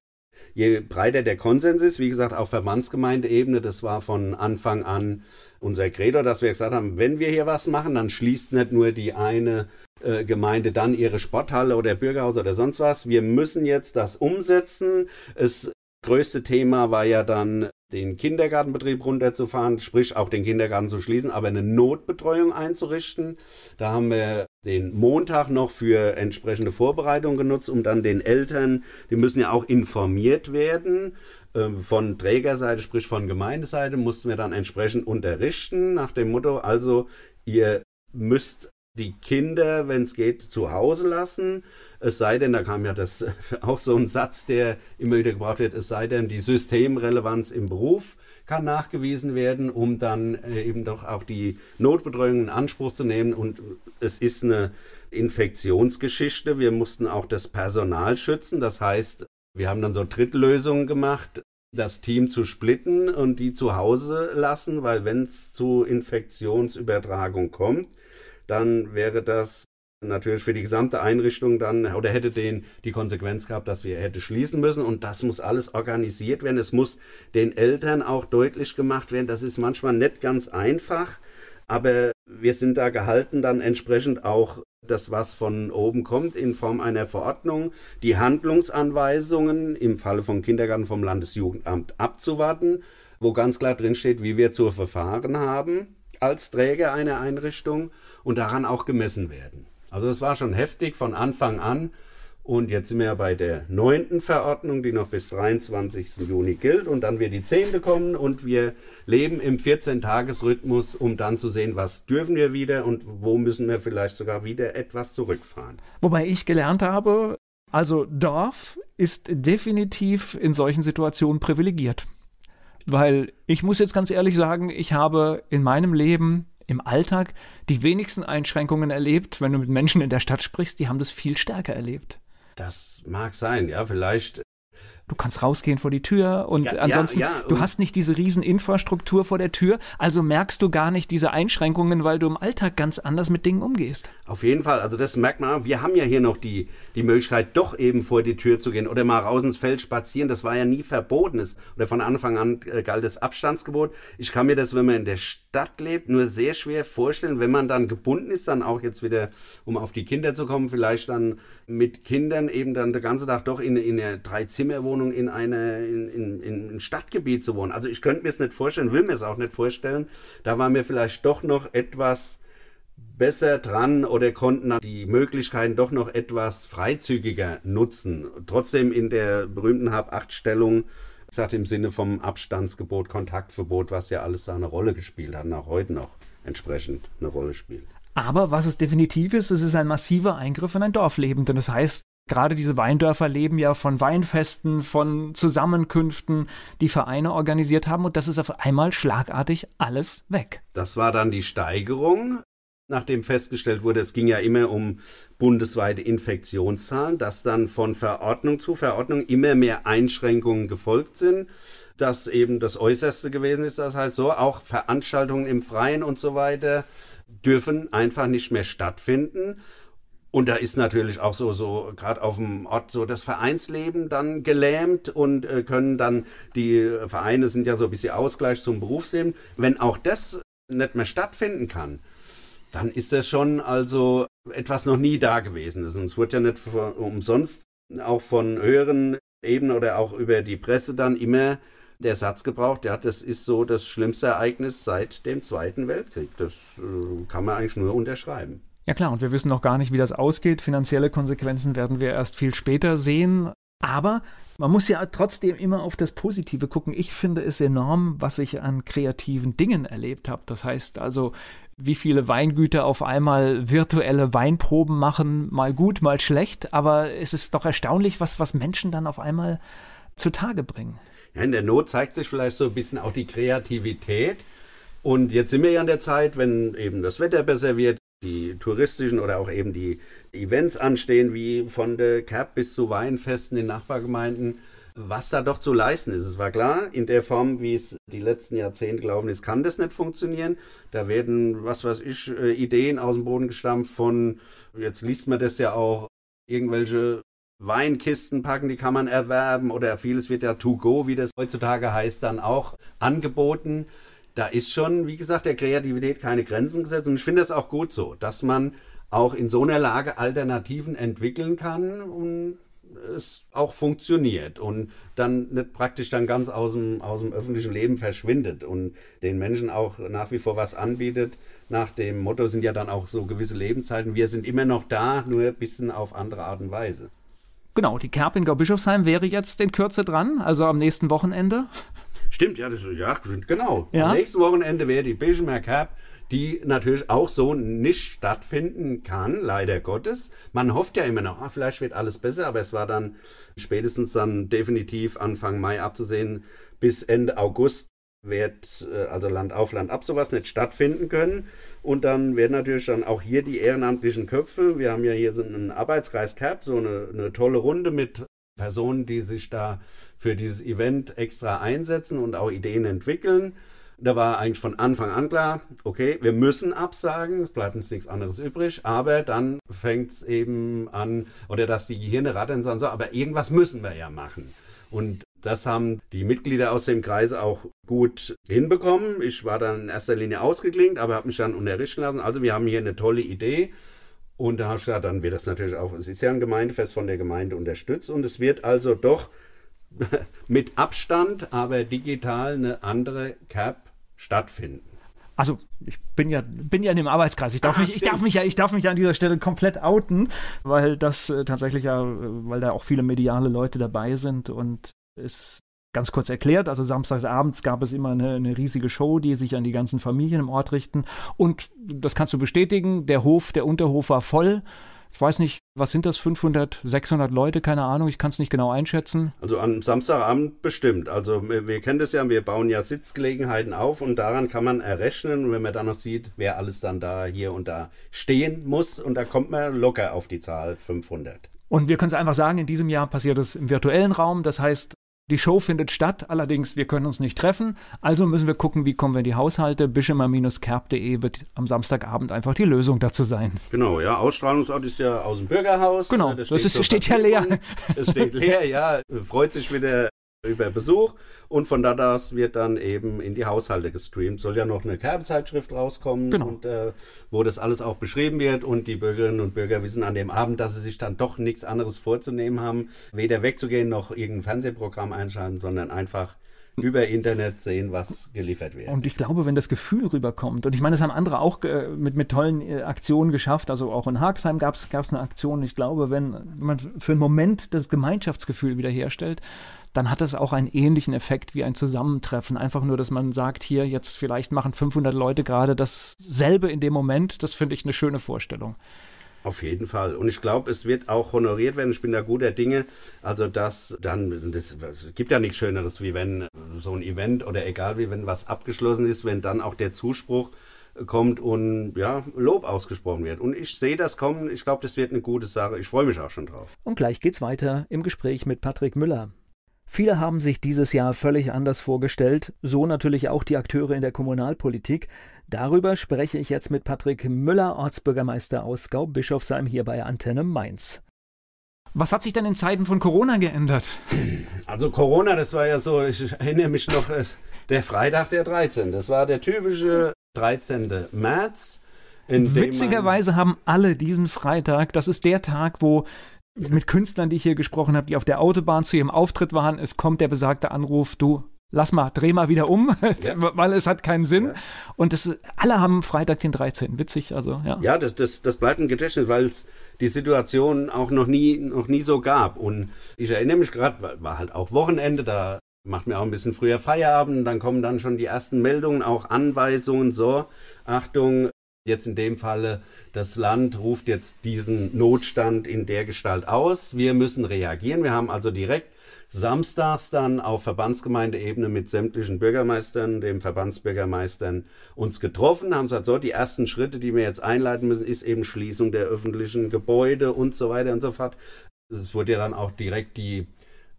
je breiter der Konsens ist, wie gesagt, auf Verbandsgemeindeebene, das war von Anfang an unser Credo, dass wir gesagt haben, wenn wir hier was machen, dann schließt nicht nur die eine äh, Gemeinde dann ihre Sporthalle oder Bürgerhaus oder sonst was. Wir müssen jetzt das umsetzen. Das größte Thema war ja dann den Kindergartenbetrieb runterzufahren, sprich auch den Kindergarten zu schließen, aber eine Notbetreuung einzurichten. Da haben wir den Montag noch für entsprechende Vorbereitungen genutzt, um dann den Eltern, die müssen ja auch informiert werden, ähm, von Trägerseite, sprich von Gemeindeseite, mussten wir dann entsprechend unterrichten nach dem Motto, also ihr müsst die Kinder, wenn es geht, zu Hause lassen. Es sei denn, da kam ja das auch so ein Satz, der immer wieder gebraucht wird, es sei denn, die Systemrelevanz im Beruf kann nachgewiesen werden, um dann äh, eben doch auch die Notbetreuung in Anspruch zu nehmen. Und es ist eine Infektionsgeschichte. Wir mussten auch das Personal schützen. Das heißt, wir haben dann so Drittlösungen gemacht, das Team zu splitten und die zu Hause lassen, weil wenn es zu Infektionsübertragung kommt, dann wäre das natürlich für die gesamte Einrichtung dann oder hätte den die Konsequenz gehabt, dass wir hätte schließen müssen und das muss alles organisiert werden. Es muss den Eltern auch deutlich gemacht werden. Das ist manchmal nicht ganz einfach, aber wir sind da gehalten, dann entsprechend auch das, was von oben kommt, in Form einer Verordnung, die Handlungsanweisungen im Falle von Kindergarten vom Landesjugendamt abzuwarten, wo ganz klar drinsteht, wie wir zu verfahren haben als Träger einer Einrichtung und daran auch gemessen werden. Also das war schon heftig von Anfang an. Und jetzt sind wir ja bei der neunten Verordnung, die noch bis 23. Juni gilt. Und dann wird die zehnte kommen und wir leben im 14-Tages-Rhythmus, um dann zu sehen, was dürfen wir wieder und wo müssen wir vielleicht sogar wieder etwas zurückfahren. Wobei ich gelernt habe, also Dorf ist definitiv in solchen Situationen privilegiert. weil ich muss jetzt ganz ehrlich sagen, ich habe in meinem Leben im Alltag die wenigsten Einschränkungen erlebt. Wenn du mit Menschen in der Stadt sprichst, die haben das viel stärker erlebt. Das mag sein, ja, vielleicht du kannst rausgehen vor die Tür und ja, ansonsten, ja, ja, du hast nicht diese riesen Infrastruktur vor der Tür, also merkst du gar nicht diese Einschränkungen, weil du im Alltag ganz anders mit Dingen umgehst. Auf jeden Fall, also das merkt man, wir haben ja hier noch die, die Möglichkeit, doch eben vor die Tür zu gehen oder mal raus ins Feld spazieren, das war ja nie verboten, oder von Anfang an äh, galt das Abstandsgebot. Ich kann mir das, wenn man in der Stadt lebt, nur sehr schwer vorstellen, wenn man dann gebunden ist, dann auch jetzt wieder, um auf die Kinder zu kommen, vielleicht dann mit Kindern eben dann den ganzen Tag doch in, in einer Dreizimmerwohnung in, eine, in, in, in ein Stadtgebiet zu wohnen. Also ich könnte mir es nicht vorstellen, will mir es auch nicht vorstellen. Da war mir vielleicht doch noch etwas besser dran oder konnten die Möglichkeiten doch noch etwas freizügiger nutzen. Trotzdem in der berühmten Hab-Acht-Stellung, gesagt im Sinne vom Abstandsgebot, Kontaktverbot, was ja alles da eine Rolle gespielt hat und auch heute noch entsprechend eine Rolle spielt. Aber was es definitiv ist, es ist ein massiver Eingriff in ein Dorfleben. Denn das heißt, gerade diese Weindörfer leben ja von Weinfesten, von Zusammenkünften, die Vereine organisiert haben. Und das ist auf einmal schlagartig alles weg. Das war dann die Steigerung. Nachdem festgestellt wurde, es ging ja immer um bundesweite Infektionszahlen, dass dann von Verordnung zu Verordnung immer mehr Einschränkungen gefolgt sind das eben das Äußerste gewesen ist. Das heißt so, auch Veranstaltungen im Freien und so weiter dürfen einfach nicht mehr stattfinden. Und da ist natürlich auch so, so gerade auf dem Ort so das Vereinsleben dann gelähmt und äh, können dann, die Vereine sind ja so ein bisschen Ausgleich zum Berufsleben. Wenn auch das nicht mehr stattfinden kann, dann ist das schon also etwas noch nie da gewesen. Also es wird ja nicht umsonst auch von höheren Ebenen oder auch über die Presse dann immer der Satz gebraucht, ja, das ist so das schlimmste Ereignis seit dem Zweiten Weltkrieg. Das äh, kann man eigentlich nur unterschreiben. Ja klar, und wir wissen noch gar nicht, wie das ausgeht. Finanzielle Konsequenzen werden wir erst viel später sehen. Aber man muss ja trotzdem immer auf das Positive gucken. Ich finde es enorm, was ich an kreativen Dingen erlebt habe. Das heißt also, wie viele Weingüter auf einmal virtuelle Weinproben machen, mal gut, mal schlecht. Aber es ist doch erstaunlich, was, was Menschen dann auf einmal zutage bringen. Ja, in der Not zeigt sich vielleicht so ein bisschen auch die Kreativität. Und jetzt sind wir ja in der Zeit, wenn eben das Wetter besser wird, die touristischen oder auch eben die Events anstehen, wie von der Cap bis zu Weinfesten in Nachbargemeinden, was da doch zu leisten ist. Es war klar, in der Form, wie es die letzten Jahrzehnte gelaufen ist, kann das nicht funktionieren. Da werden, was weiß ich, äh, Ideen aus dem Boden gestampft von, jetzt liest man das ja auch, irgendwelche Weinkisten packen, die kann man erwerben oder vieles wird ja to go, wie das heutzutage heißt, dann auch angeboten. Da ist schon, wie gesagt, der Kreativität keine Grenzen gesetzt und ich finde es auch gut so, dass man auch in so einer Lage Alternativen entwickeln kann und es auch funktioniert und dann nicht praktisch dann ganz aus dem, aus dem öffentlichen Leben verschwindet und den Menschen auch nach wie vor was anbietet. Nach dem Motto sind ja dann auch so gewisse Lebenszeiten, wir sind immer noch da, nur ein bisschen auf andere Art und Weise. Genau, die Kerb in Gau-Bischofsheim wäre jetzt in Kürze dran, also am nächsten Wochenende. Stimmt, ja, das, ja genau. Ja? Am nächsten Wochenende wäre die Bischomer Kerb, die natürlich auch so nicht stattfinden kann, leider Gottes. Man hofft ja immer noch, ah, vielleicht wird alles besser, aber es war dann spätestens dann definitiv Anfang Mai abzusehen, bis Ende August wird äh, also Land auf Land ab sowas nicht stattfinden können. Und dann werden natürlich dann auch hier die ehrenamtlichen Köpfe, wir haben ja hier so einen Arbeitskreis CAP, so eine, eine tolle Runde mit Personen, die sich da für dieses Event extra einsetzen und auch Ideen entwickeln. Da war eigentlich von Anfang an klar, okay, wir müssen absagen, es bleibt uns nichts anderes übrig, aber dann fängt es eben an, oder dass die Gehirne rattern sagen so, aber irgendwas müssen wir ja machen. Und das haben die Mitglieder aus dem Kreis auch gut hinbekommen. Ich war dann in erster Linie ausgeklingt, aber habe mich dann unterrichten lassen. Also wir haben hier eine tolle Idee. Und da habe ich gesagt, dann wird das natürlich auch, es ist ja ein Gemeindefest von der Gemeinde unterstützt und es wird also doch mit Abstand, aber digital eine andere CAP stattfinden. Also ich bin ja bin ja in dem Arbeitskreis. Ich darf ah, mich ich darf mich ja ich darf mich ja an dieser Stelle komplett outen, weil das äh, tatsächlich ja weil da auch viele mediale Leute dabei sind und ist ganz kurz erklärt, also samstagsabends gab es immer eine, eine, riesige Show, die sich an die ganzen Familien im Ort richten. Und das kannst du bestätigen, der Hof, der Unterhof war voll. Ich weiß nicht, was sind das, 500, 600 Leute, keine Ahnung, ich kann es nicht genau einschätzen. Also am Samstagabend bestimmt. Also wir, wir, kennen das ja, wir bauen ja Sitzgelegenheiten auf und daran kann man errechnen, wenn man dann noch sieht, wer alles dann da hier und da stehen muss und da kommt man locker auf die Zahl 500. Und wir können es einfach sagen, in diesem Jahr passiert es im virtuellen Raum. Das heißt, die Show findet statt, allerdings wir können uns nicht treffen. Also müssen wir gucken, wie kommen wir in die Haushalte. bischemer-kerb.de wird am Samstagabend einfach die Lösung dazu sein. Genau, ja. Ausstrahlungsort ist ja aus dem Bürgerhaus. Genau, das, das steht, ist, steht ja leer. Es steht leer, ja. Freut sich wieder über Besuch und von da aus wird dann eben in die Haushalte gestreamt. Soll ja noch eine Kerbezeitschrift rauskommen, genau. und, äh, wo das alles auch beschrieben wird und die Bürgerinnen und Bürger wissen an dem Abend, dass sie sich dann doch nichts anderes vorzunehmen haben, weder wegzugehen noch irgendein Fernsehprogramm einschalten, sondern einfach über Internet sehen, was geliefert wird. Und ich glaube, wenn das Gefühl rüberkommt, und ich meine, das haben andere auch äh, mit, mit tollen äh, Aktionen geschafft, also auch in Haxheim gab es eine Aktion, ich glaube, wenn man für einen Moment das Gemeinschaftsgefühl wiederherstellt, dann hat das auch einen ähnlichen Effekt wie ein Zusammentreffen. Einfach nur, dass man sagt, hier jetzt vielleicht machen 500 Leute gerade dasselbe in dem Moment. Das finde ich eine schöne Vorstellung. Auf jeden Fall. Und ich glaube, es wird auch honoriert werden. Ich bin da guter Dinge. Also, dass dann, es gibt ja nichts Schöneres, wie wenn so ein Event oder egal wie, wenn was abgeschlossen ist, wenn dann auch der Zuspruch kommt und ja, Lob ausgesprochen wird. Und ich sehe das kommen. Ich glaube, das wird eine gute Sache. Ich freue mich auch schon drauf. Und gleich geht's weiter im Gespräch mit Patrick Müller. Viele haben sich dieses Jahr völlig anders vorgestellt, so natürlich auch die Akteure in der Kommunalpolitik. Darüber spreche ich jetzt mit Patrick Müller, Ortsbürgermeister aus Gau-Bischofsheim hier bei Antenne Mainz. Was hat sich denn in Zeiten von Corona geändert? Also Corona, das war ja so, ich erinnere mich noch, der Freitag der 13. Das war der typische 13. März. Witzigerweise haben alle diesen Freitag, das ist der Tag, wo mit Künstlern, die ich hier gesprochen habe, die auf der Autobahn zu ihrem Auftritt waren. Es kommt der besagte Anruf, du lass mal, dreh mal wieder um, ja. weil es hat keinen Sinn. Ja. Und das, alle haben Freitag den 13. Witzig, also ja. Ja, das, das, das bleibt ein Gedächtnis, weil es die Situation auch noch nie, noch nie so gab. Und ich erinnere mich gerade, war halt auch Wochenende, da macht mir auch ein bisschen früher Feierabend, dann kommen dann schon die ersten Meldungen, auch Anweisungen, so, Achtung, Jetzt in dem Falle, das Land ruft jetzt diesen Notstand in der Gestalt aus. Wir müssen reagieren. Wir haben also direkt samstags dann auf Verbandsgemeindeebene mit sämtlichen Bürgermeistern, dem Verbandsbürgermeistern uns getroffen, haben gesagt, so, die ersten Schritte, die wir jetzt einleiten müssen, ist eben Schließung der öffentlichen Gebäude und so weiter und so fort. Es wurde ja dann auch direkt die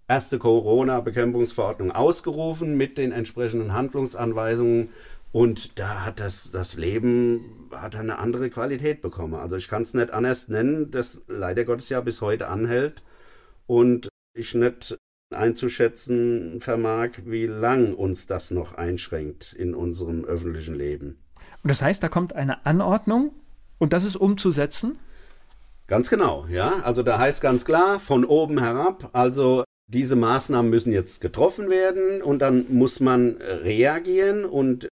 erste Corona-Bekämpfungsverordnung ausgerufen mit den entsprechenden Handlungsanweisungen und da hat das, das Leben hat eine andere Qualität bekommen. Also ich kann es nicht anders nennen, das leider Gottes ja bis heute anhält und ich nicht einzuschätzen vermag, wie lang uns das noch einschränkt in unserem öffentlichen Leben. Und das heißt, da kommt eine Anordnung und das ist umzusetzen? Ganz genau, ja. Also da heißt ganz klar, von oben herab, also diese Maßnahmen müssen jetzt getroffen werden und dann muss man reagieren und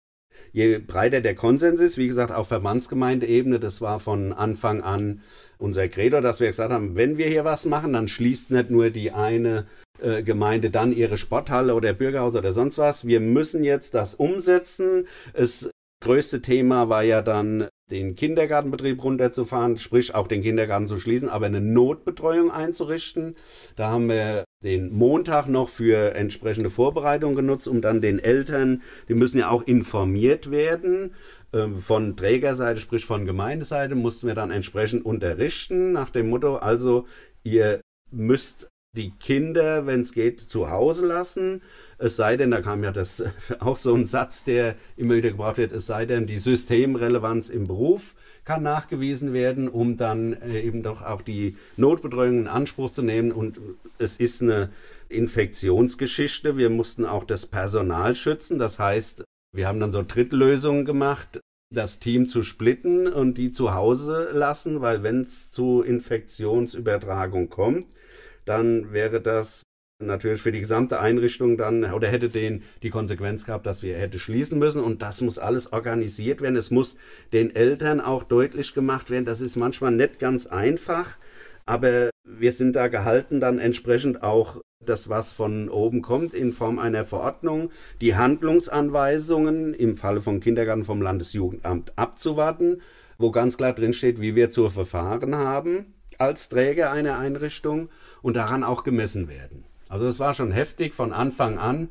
je breiter der Konsens ist, wie gesagt, auf Verbandsgemeindeebene, das war von Anfang an unser Credo, dass wir gesagt haben, wenn wir hier was machen, dann schließt nicht nur die eine äh, Gemeinde dann ihre Sporthalle oder Bürgerhaus oder sonst was. Wir müssen jetzt das umsetzen. Das größte Thema war ja dann den Kindergartenbetrieb runterzufahren, sprich auch den Kindergarten zu schließen, aber eine Notbetreuung einzurichten. Da haben wir den Montag noch für entsprechende Vorbereitungen genutzt, um dann den Eltern, die müssen ja auch informiert werden, ähm, von Trägerseite, sprich von Gemeindeseite, mussten wir dann entsprechend unterrichten nach dem Motto, also ihr müsst die Kinder, wenn es geht, zu Hause lassen. Es sei denn, da kam ja das auch so ein Satz, der immer wieder gebraucht wird, es sei denn, die Systemrelevanz im Beruf kann nachgewiesen werden, um dann äh, eben doch auch die Notbetreuung in Anspruch zu nehmen. Und es ist eine Infektionsgeschichte. Wir mussten auch das Personal schützen. Das heißt, wir haben dann so Drittlösungen gemacht, das Team zu splitten und die zu Hause lassen, weil wenn es zu Infektionsübertragung kommt, dann wäre das natürlich für die gesamte Einrichtung dann oder hätte den die Konsequenz gehabt, dass wir hätte schließen müssen und das muss alles organisiert werden. Es muss den Eltern auch deutlich gemacht werden. Das ist manchmal nicht ganz einfach, aber wir sind da gehalten, dann entsprechend auch das, was von oben kommt, in Form einer Verordnung, die Handlungsanweisungen im Falle von Kindergarten vom Landesjugendamt abzuwarten, wo ganz klar drin steht, wie wir zu verfahren haben als Träger einer Einrichtung und daran auch gemessen werden. Also das war schon heftig von Anfang an.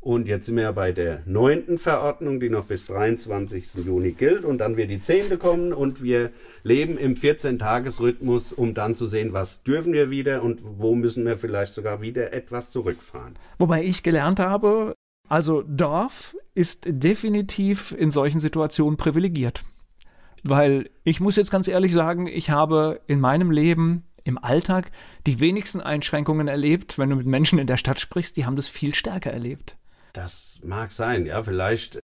Und jetzt sind wir ja bei der neunten Verordnung, die noch bis 23. Juni gilt. Und dann wird die zehnte kommen und wir leben im 14-Tages-Rhythmus, um dann zu sehen, was dürfen wir wieder und wo müssen wir vielleicht sogar wieder etwas zurückfahren. Wobei ich gelernt habe, also Dorf ist definitiv in solchen Situationen privilegiert. Weil ich muss jetzt ganz ehrlich sagen, ich habe in meinem Leben im Alltag die wenigsten Einschränkungen erlebt. Wenn du mit Menschen in der Stadt sprichst, die haben das viel stärker erlebt. Das mag sein, ja, vielleicht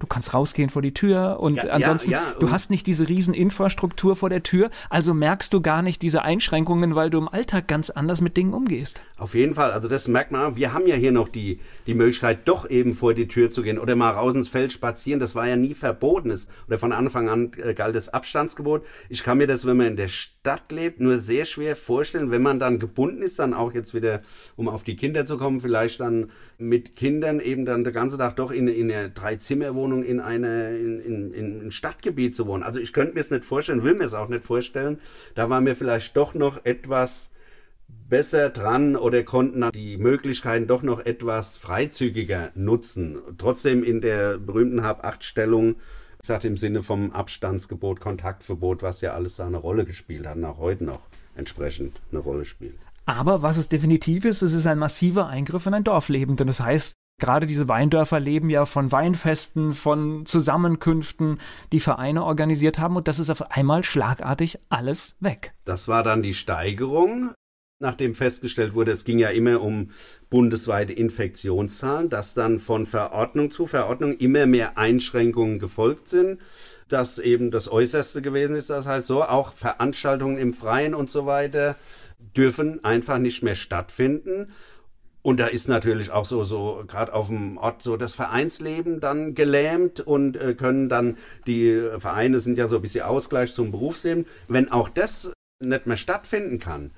Du kannst rausgehen vor die Tür und Ja, ja, ansonsten, ja, du und- hast nicht diese riesen Infrastruktur vor der Tür, also merkst du gar nicht diese Einschränkungen, weil du im Alltag ganz anders mit Dingen umgehst. Auf jeden Fall, also das merkt man auch. Wir haben ja hier noch die, die Möglichkeit, doch eben vor die Tür zu gehen oder mal raus ins Feld spazieren. Das war ja nie verboten. Oder von Anfang an äh, galt das Abstandsgebot. Ich kann mir das, wenn man in der Stadt lebt, nur sehr schwer vorstellen, wenn man dann gebunden ist, dann auch jetzt wieder, um auf die Kinder zu kommen, vielleicht dann mit Kindern eben dann den ganzen Tag doch in, in einer Dreizimmerwohnung in einer in, in, in Stadtgebiet zu wohnen. Also ich könnte mir es nicht vorstellen, will mir es auch nicht vorstellen. Da war mir vielleicht doch noch etwas besser dran oder konnten die Möglichkeiten doch noch etwas freizügiger nutzen. Trotzdem in der berühmten Hab-Acht-Stellung, ich sagte im Sinne vom Abstandsgebot, Kontaktverbot, was ja alles da eine Rolle gespielt hat und auch heute noch entsprechend eine Rolle spielt. Aber was es definitiv ist, es ist ein massiver Eingriff in ein Dorfleben, denn das heißt, gerade diese Weindörfer leben ja von Weinfesten, von Zusammenkünften, die Vereine organisiert haben und das ist auf einmal schlagartig alles weg. Das war dann die Steigerung, nachdem festgestellt wurde, es ging ja immer um bundesweite Infektionszahlen, dass dann von Verordnung zu Verordnung immer mehr Einschränkungen gefolgt sind, dass eben das Äußerste gewesen ist, das heißt so, auch Veranstaltungen im Freien und so weiter dürfen einfach nicht mehr stattfinden. Und da ist natürlich auch so, so gerade auf dem Ort so das Vereinsleben dann gelähmt und äh, können dann, die Vereine sind ja so ein bisschen Ausgleich zum Berufsleben. Wenn auch das nicht mehr stattfinden kann,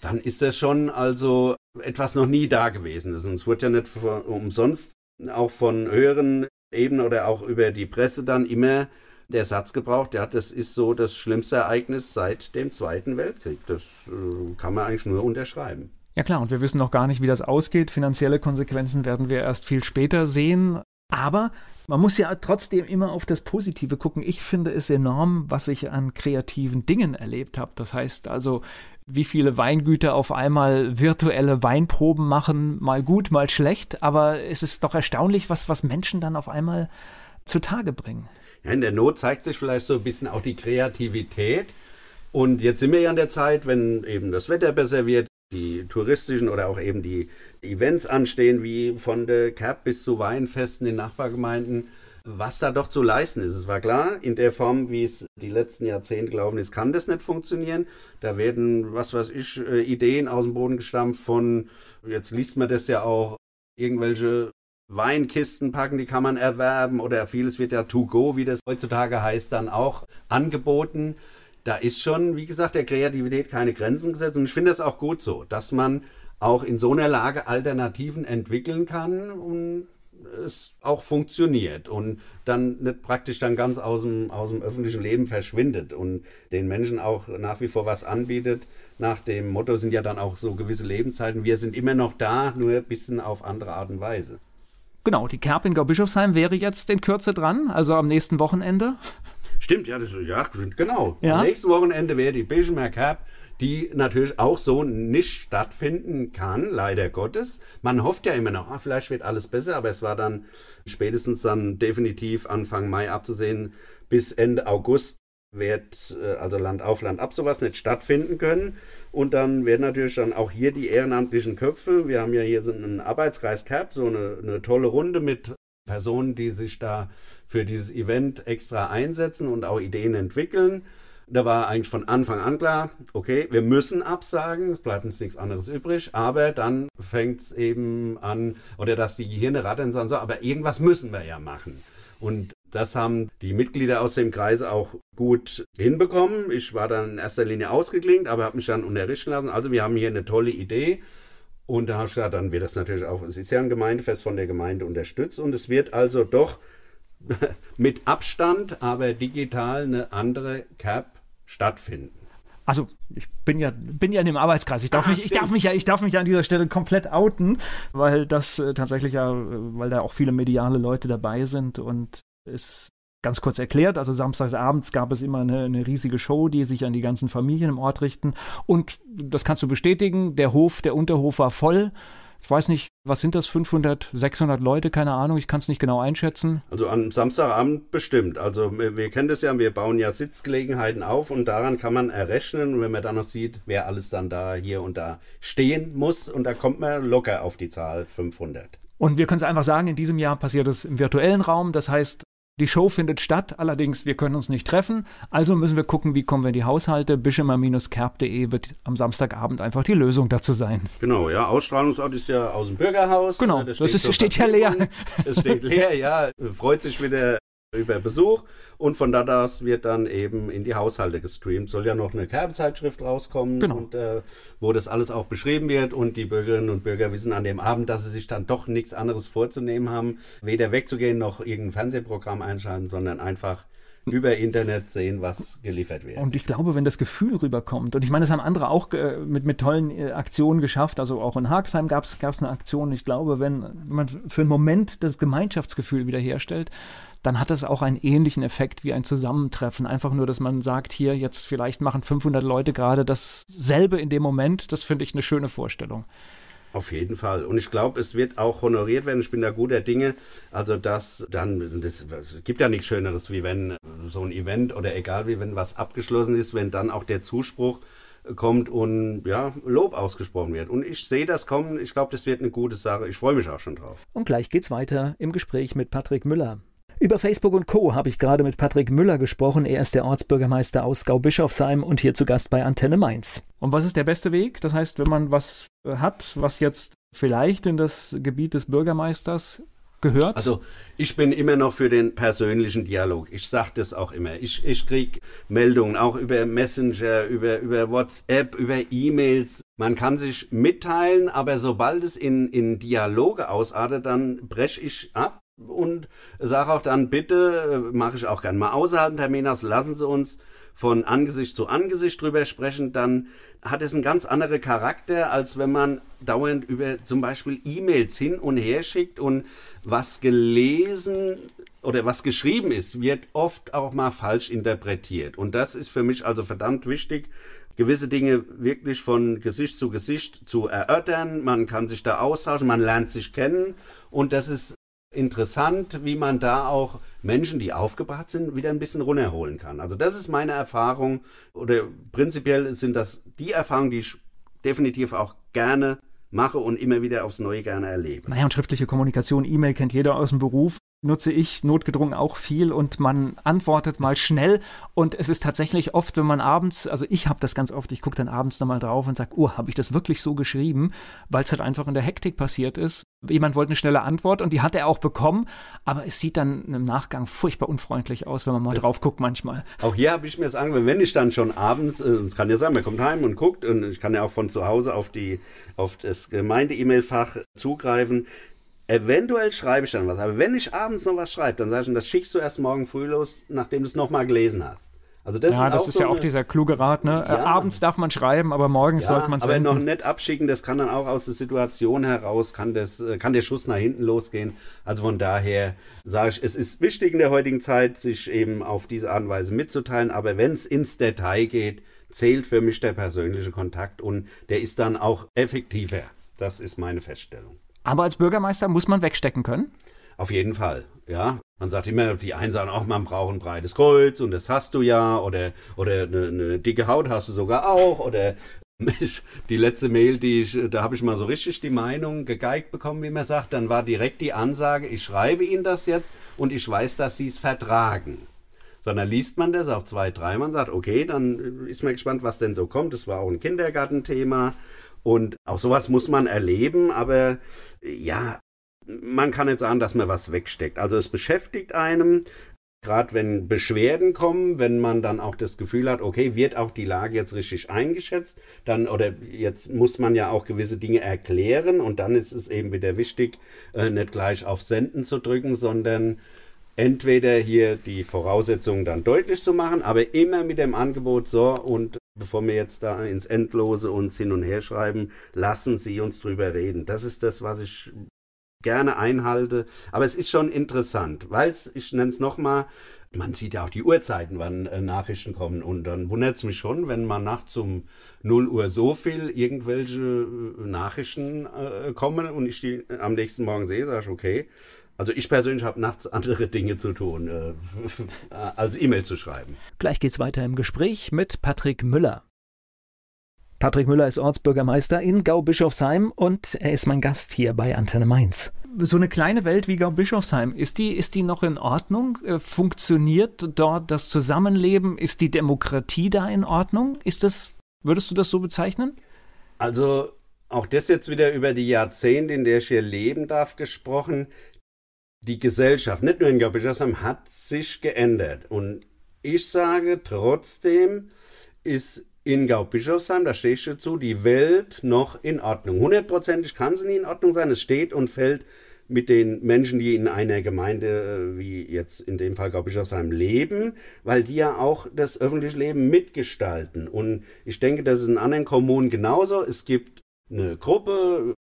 dann ist das schon also etwas noch nie da gewesen. Und es wird ja nicht umsonst auch von höheren Ebenen oder auch über die Presse dann immer der Satz gebraucht, ja, das ist so das schlimmste Ereignis seit dem Zweiten Weltkrieg. Das äh, kann man eigentlich nur unterschreiben. Ja klar, und wir wissen noch gar nicht, wie das ausgeht. Finanzielle Konsequenzen werden wir erst viel später sehen. Aber man muss ja trotzdem immer auf das Positive gucken. Ich finde es enorm, was ich an kreativen Dingen erlebt habe. Das heißt also, wie viele Weingüter auf einmal virtuelle Weinproben machen, mal gut, mal schlecht. Aber es ist doch erstaunlich, was, was Menschen dann auf einmal zutage bringen. Ja, in der Not zeigt sich vielleicht so ein bisschen auch die Kreativität. Und jetzt sind wir ja in der Zeit, wenn eben das Wetter besser wird, die touristischen oder auch eben die Events anstehen, wie von der Cap bis zu Weinfesten in Nachbargemeinden, was da doch zu leisten ist. Es war klar, in der Form, wie es die letzten Jahrzehnte gelaufen ist, kann das nicht funktionieren. Da werden, was weiß ich, äh, Ideen aus dem Boden gestampft von, jetzt liest man das ja auch, irgendwelche Weinkisten packen, die kann man erwerben oder vieles wird ja to go, wie das heutzutage heißt, dann auch angeboten. Da ist schon, wie gesagt, der Kreativität keine Grenzen gesetzt und ich finde das auch gut so, dass man auch in so einer Lage Alternativen entwickeln kann und es auch funktioniert und dann nicht praktisch dann ganz aus dem, aus dem öffentlichen Leben verschwindet und den Menschen auch nach wie vor was anbietet. Nach dem Motto sind ja dann auch so gewisse Lebenszeiten, wir sind immer noch da, nur ein bisschen auf andere Art und Weise. Genau, die Kerb in Gau-Bischofsheim wäre jetzt in Kürze dran, also am nächsten Wochenende. Stimmt, ja, das, ja genau. Ja. Am nächsten Wochenende wäre die Bismarck Cup, die natürlich auch so nicht stattfinden kann, leider Gottes. Man hofft ja immer noch, ah, vielleicht wird alles besser, aber es war dann spätestens dann definitiv Anfang Mai abzusehen, bis Ende August wird äh, also Land auf Land ab sowas nicht stattfinden können. Und dann werden natürlich dann auch hier die ehrenamtlichen Köpfe, wir haben ja hier so einen Arbeitskreis Cap, so eine, eine tolle Runde mit Personen, die sich da für dieses Event extra einsetzen und auch Ideen entwickeln. Da war eigentlich von Anfang an klar, okay, wir müssen absagen, es bleibt uns nichts anderes übrig, aber dann fängt es eben an, oder dass die Gehirne rattern sagen, so, aber irgendwas müssen wir ja machen. Und das haben die Mitglieder aus dem Kreis auch gut hinbekommen. Ich war dann in erster Linie ausgeklingt, aber habe mich dann unterrichten lassen. Also wir haben hier eine tolle Idee. Und da dann wird das natürlich auch, es ist ja ein Gemeindefest von der Gemeinde unterstützt und es wird also doch mit Abstand, aber digital eine andere Cap stattfinden. Also ich bin ja, bin ja in dem Arbeitskreis. Ich darf, Ah, mich, ich, darf mich ja, ich darf mich ja an dieser Stelle komplett outen, weil das äh, tatsächlich ja, äh, weil da auch viele mediale Leute dabei sind und es ganz kurz erklärt, also samstags abends gab es immer eine, eine riesige Show, die sich an die ganzen Familien im Ort richten und das kannst du bestätigen, der Hof, der Unterhof war voll. Ich weiß nicht, was sind das, 500, 600 Leute, keine Ahnung, ich kann es nicht genau einschätzen. Also am Samstagabend bestimmt. Also wir, wir kennen das ja, wir bauen ja Sitzgelegenheiten auf und daran kann man errechnen, und wenn man dann noch sieht, wer alles dann da hier und da stehen muss und da kommt man locker auf die Zahl 500. Und wir können es einfach sagen, in diesem Jahr passiert es im virtuellen Raum. Das heißt, die Show findet statt, allerdings wir können uns nicht treffen. Also müssen wir gucken, wie kommen wir in die Haushalte. bischemer-kerb.de wird am Samstagabend einfach die Lösung dazu sein. Genau, ja, Ausstrahlungsort ist ja aus dem Bürgerhaus. Genau, das ist- zur steht ja leer. Es steht leer, ja, freut sich wieder über Besuch und von da aus wird dann eben in die Haushalte gestreamt. Soll ja noch eine Kerbenzeitschrift rauskommen, Genau. und, äh, wo das alles auch beschrieben wird und die Bürgerinnen und Bürger wissen an dem Abend, dass sie sich dann doch nichts anderes vorzunehmen haben, weder wegzugehen noch irgendein Fernsehprogramm einschalten, sondern einfach über Internet sehen, was geliefert wird. Und ich glaube, wenn das Gefühl rüberkommt, und ich meine, das haben andere auch äh, mit, mit tollen äh, Aktionen geschafft, also auch in Haxheim gab es eine Aktion. Ich glaube, wenn man für einen Moment das Gemeinschaftsgefühl wiederherstellt, dann hat das auch einen ähnlichen Effekt wie ein Zusammentreffen. Einfach nur, dass man sagt, hier jetzt vielleicht machen 500 Leute gerade dasselbe in dem Moment. Das finde ich eine schöne Vorstellung. Auf jeden Fall. Und ich glaube, es wird auch honoriert werden. Ich bin da guter Dinge. Also, dass dann, das, es gibt ja nichts Schöneres, wie wenn so ein Event oder egal wie, wenn was abgeschlossen ist, wenn dann auch der Zuspruch kommt und ja, Lob ausgesprochen wird. Und ich sehe das kommen. Ich glaube, das wird eine gute Sache. Ich freue mich auch schon drauf. Und gleich geht's weiter im Gespräch mit Patrick Müller. Über Facebook und Co. habe ich gerade mit Patrick Müller gesprochen. Er ist der Ortsbürgermeister aus Gau-Bischofsheim und hier zu Gast bei Antenne Mainz. Und was ist der beste Weg? Das heißt, wenn man was äh, hat, was jetzt vielleicht in das Gebiet des Bürgermeisters gehört? Also ich bin immer noch für den persönlichen Dialog. Ich sage das auch immer. Ich, ich kriege Meldungen auch über Messenger, über, über WhatsApp, über E-Mails. Man kann sich mitteilen, aber sobald es in, in Dialoge ausartet, dann breche ich ab und sage auch dann, bitte, äh, mache ich auch gern mal außerhalb einen Termin aus, lassen Sie uns von Angesicht zu Angesicht drüber sprechen, dann hat es einen ganz anderen Charakter, als wenn man dauernd über zum Beispiel E-Mails hin und her schickt und was gelesen oder was geschrieben ist, wird oft auch mal falsch interpretiert. Und das ist für mich also verdammt wichtig, gewisse Dinge wirklich von Gesicht zu Gesicht zu erörtern. Man kann sich da austauschen, man lernt sich kennen und das ist interessant, wie man da auch Menschen, die aufgebracht sind, wieder ein bisschen runterholen kann. Also das ist meine Erfahrung oder prinzipiell sind das die Erfahrungen, die ich definitiv auch gerne mache und immer wieder aufs Neue gerne erlebe. Naja, und schriftliche Kommunikation, E-Mail kennt jeder aus dem Beruf. Nutze ich notgedrungen auch viel und man antwortet mal schnell. Und es ist tatsächlich oft, wenn man abends, also ich habe das ganz oft, ich gucke dann abends nochmal drauf und sage, oh, habe ich das wirklich so geschrieben? Weil es halt einfach in der Hektik passiert ist. Jemand wollte eine schnelle Antwort und die hat er auch bekommen, aber es sieht dann im Nachgang furchtbar unfreundlich aus, wenn man mal drauf guckt manchmal. Auch hier habe ich mir das angewöhnt, wenn ich dann schon abends, äh, es kann ja sein, man kommt heim und guckt und ich kann ja auch von zu Hause auf, die, auf das Gemeinde-E-Mail-Fach zugreifen. Eventuell schreibe ich dann was, aber wenn ich abends noch was schreibe, dann sage ich, das schickst du erst morgen früh los, nachdem du es nochmal gelesen hast. Also das ja, ist das ist so ja auch dieser kluge Rat, ne? Äh, Ja. abends darf man schreiben, aber morgens ja, sollte man es aber noch senden. nicht abschicken, das kann dann auch aus der Situation heraus, kann, das, äh, kann der Schuss nach hinten losgehen. Also von daher sage ich, es ist wichtig in der heutigen Zeit, sich eben auf diese Art und Weise mitzuteilen, aber wenn es ins Detail geht, zählt für mich der persönliche Kontakt und der ist dann auch effektiver. Das ist meine Feststellung. Aber als Bürgermeister muss man wegstecken können. Auf jeden Fall, ja. Man sagt immer, die einen sagen auch, man braucht ein breites Kreuz und das hast du ja oder, oder eine, eine dicke Haut hast du sogar auch oder die letzte Mail, die ich, da habe ich mal so richtig die Meinung gegeigt bekommen, wie man sagt, dann war direkt die Ansage, ich schreibe Ihnen das jetzt und ich weiß, dass Sie es vertragen. Sondern liest man das auch zwei, dreimal und sagt, okay, dann ist man gespannt, was denn so kommt. Das war auch ein Kindergartenthema und auch sowas muss man erleben, aber ja, man kann nicht sagen, dass man was wegsteckt. Also es beschäftigt einem, gerade wenn Beschwerden kommen, wenn man dann auch das Gefühl hat, okay, wird auch die Lage jetzt richtig eingeschätzt, dann oder jetzt muss man ja auch gewisse Dinge erklären und dann ist es eben wieder wichtig, äh, nicht gleich auf Senden zu drücken, sondern entweder hier die Voraussetzungen dann deutlich zu machen, aber immer mit dem Angebot so und bevor wir jetzt da ins Endlose uns hin und her schreiben, lassen Sie uns drüber reden. Das ist das, was ich gerne einhalte. Aber es ist schon interessant, weil es, ich nenne es nochmal, man sieht ja auch die Uhrzeiten, wann äh, Nachrichten kommen. Und dann wundert es mich schon, wenn man nachts um 0 Uhr so viel irgendwelche äh, Nachrichten äh, kommen und ich die am nächsten Morgen sehe, sage ich, okay. Also ich persönlich habe nachts andere Dinge zu tun, äh, als E-Mail zu schreiben. Gleich geht's weiter im Gespräch mit Patrick Müller. Patrick Müller ist Ortsbürgermeister in Gau-Bischofsheim und er ist mein Gast hier bei Antenne Mainz. So eine kleine Welt wie Gau-Bischofsheim, ist die, ist die noch in Ordnung? Äh, funktioniert dort das Zusammenleben? Ist die Demokratie da in Ordnung? Ist das, würdest du das so bezeichnen? Also auch das jetzt wieder über die Jahrzehnte, in der ich hier leben darf, gesprochen. Die Gesellschaft, nicht nur in Gau-Bischofsheim, hat sich geändert. Und ich sage trotzdem, ist in Gau-Bischofsheim, da stehe ich dazu, die Welt noch in Ordnung. Hundertprozentig kann sie nie in Ordnung sein. Es steht und fällt mit den Menschen, die in einer Gemeinde, äh, wie jetzt in dem Fall Gau-Bischofsheim, leben, weil die ja auch das öffentliche Leben mitgestalten. Und ich denke, das ist in anderen Kommunen genauso. Es gibt eine Gruppe,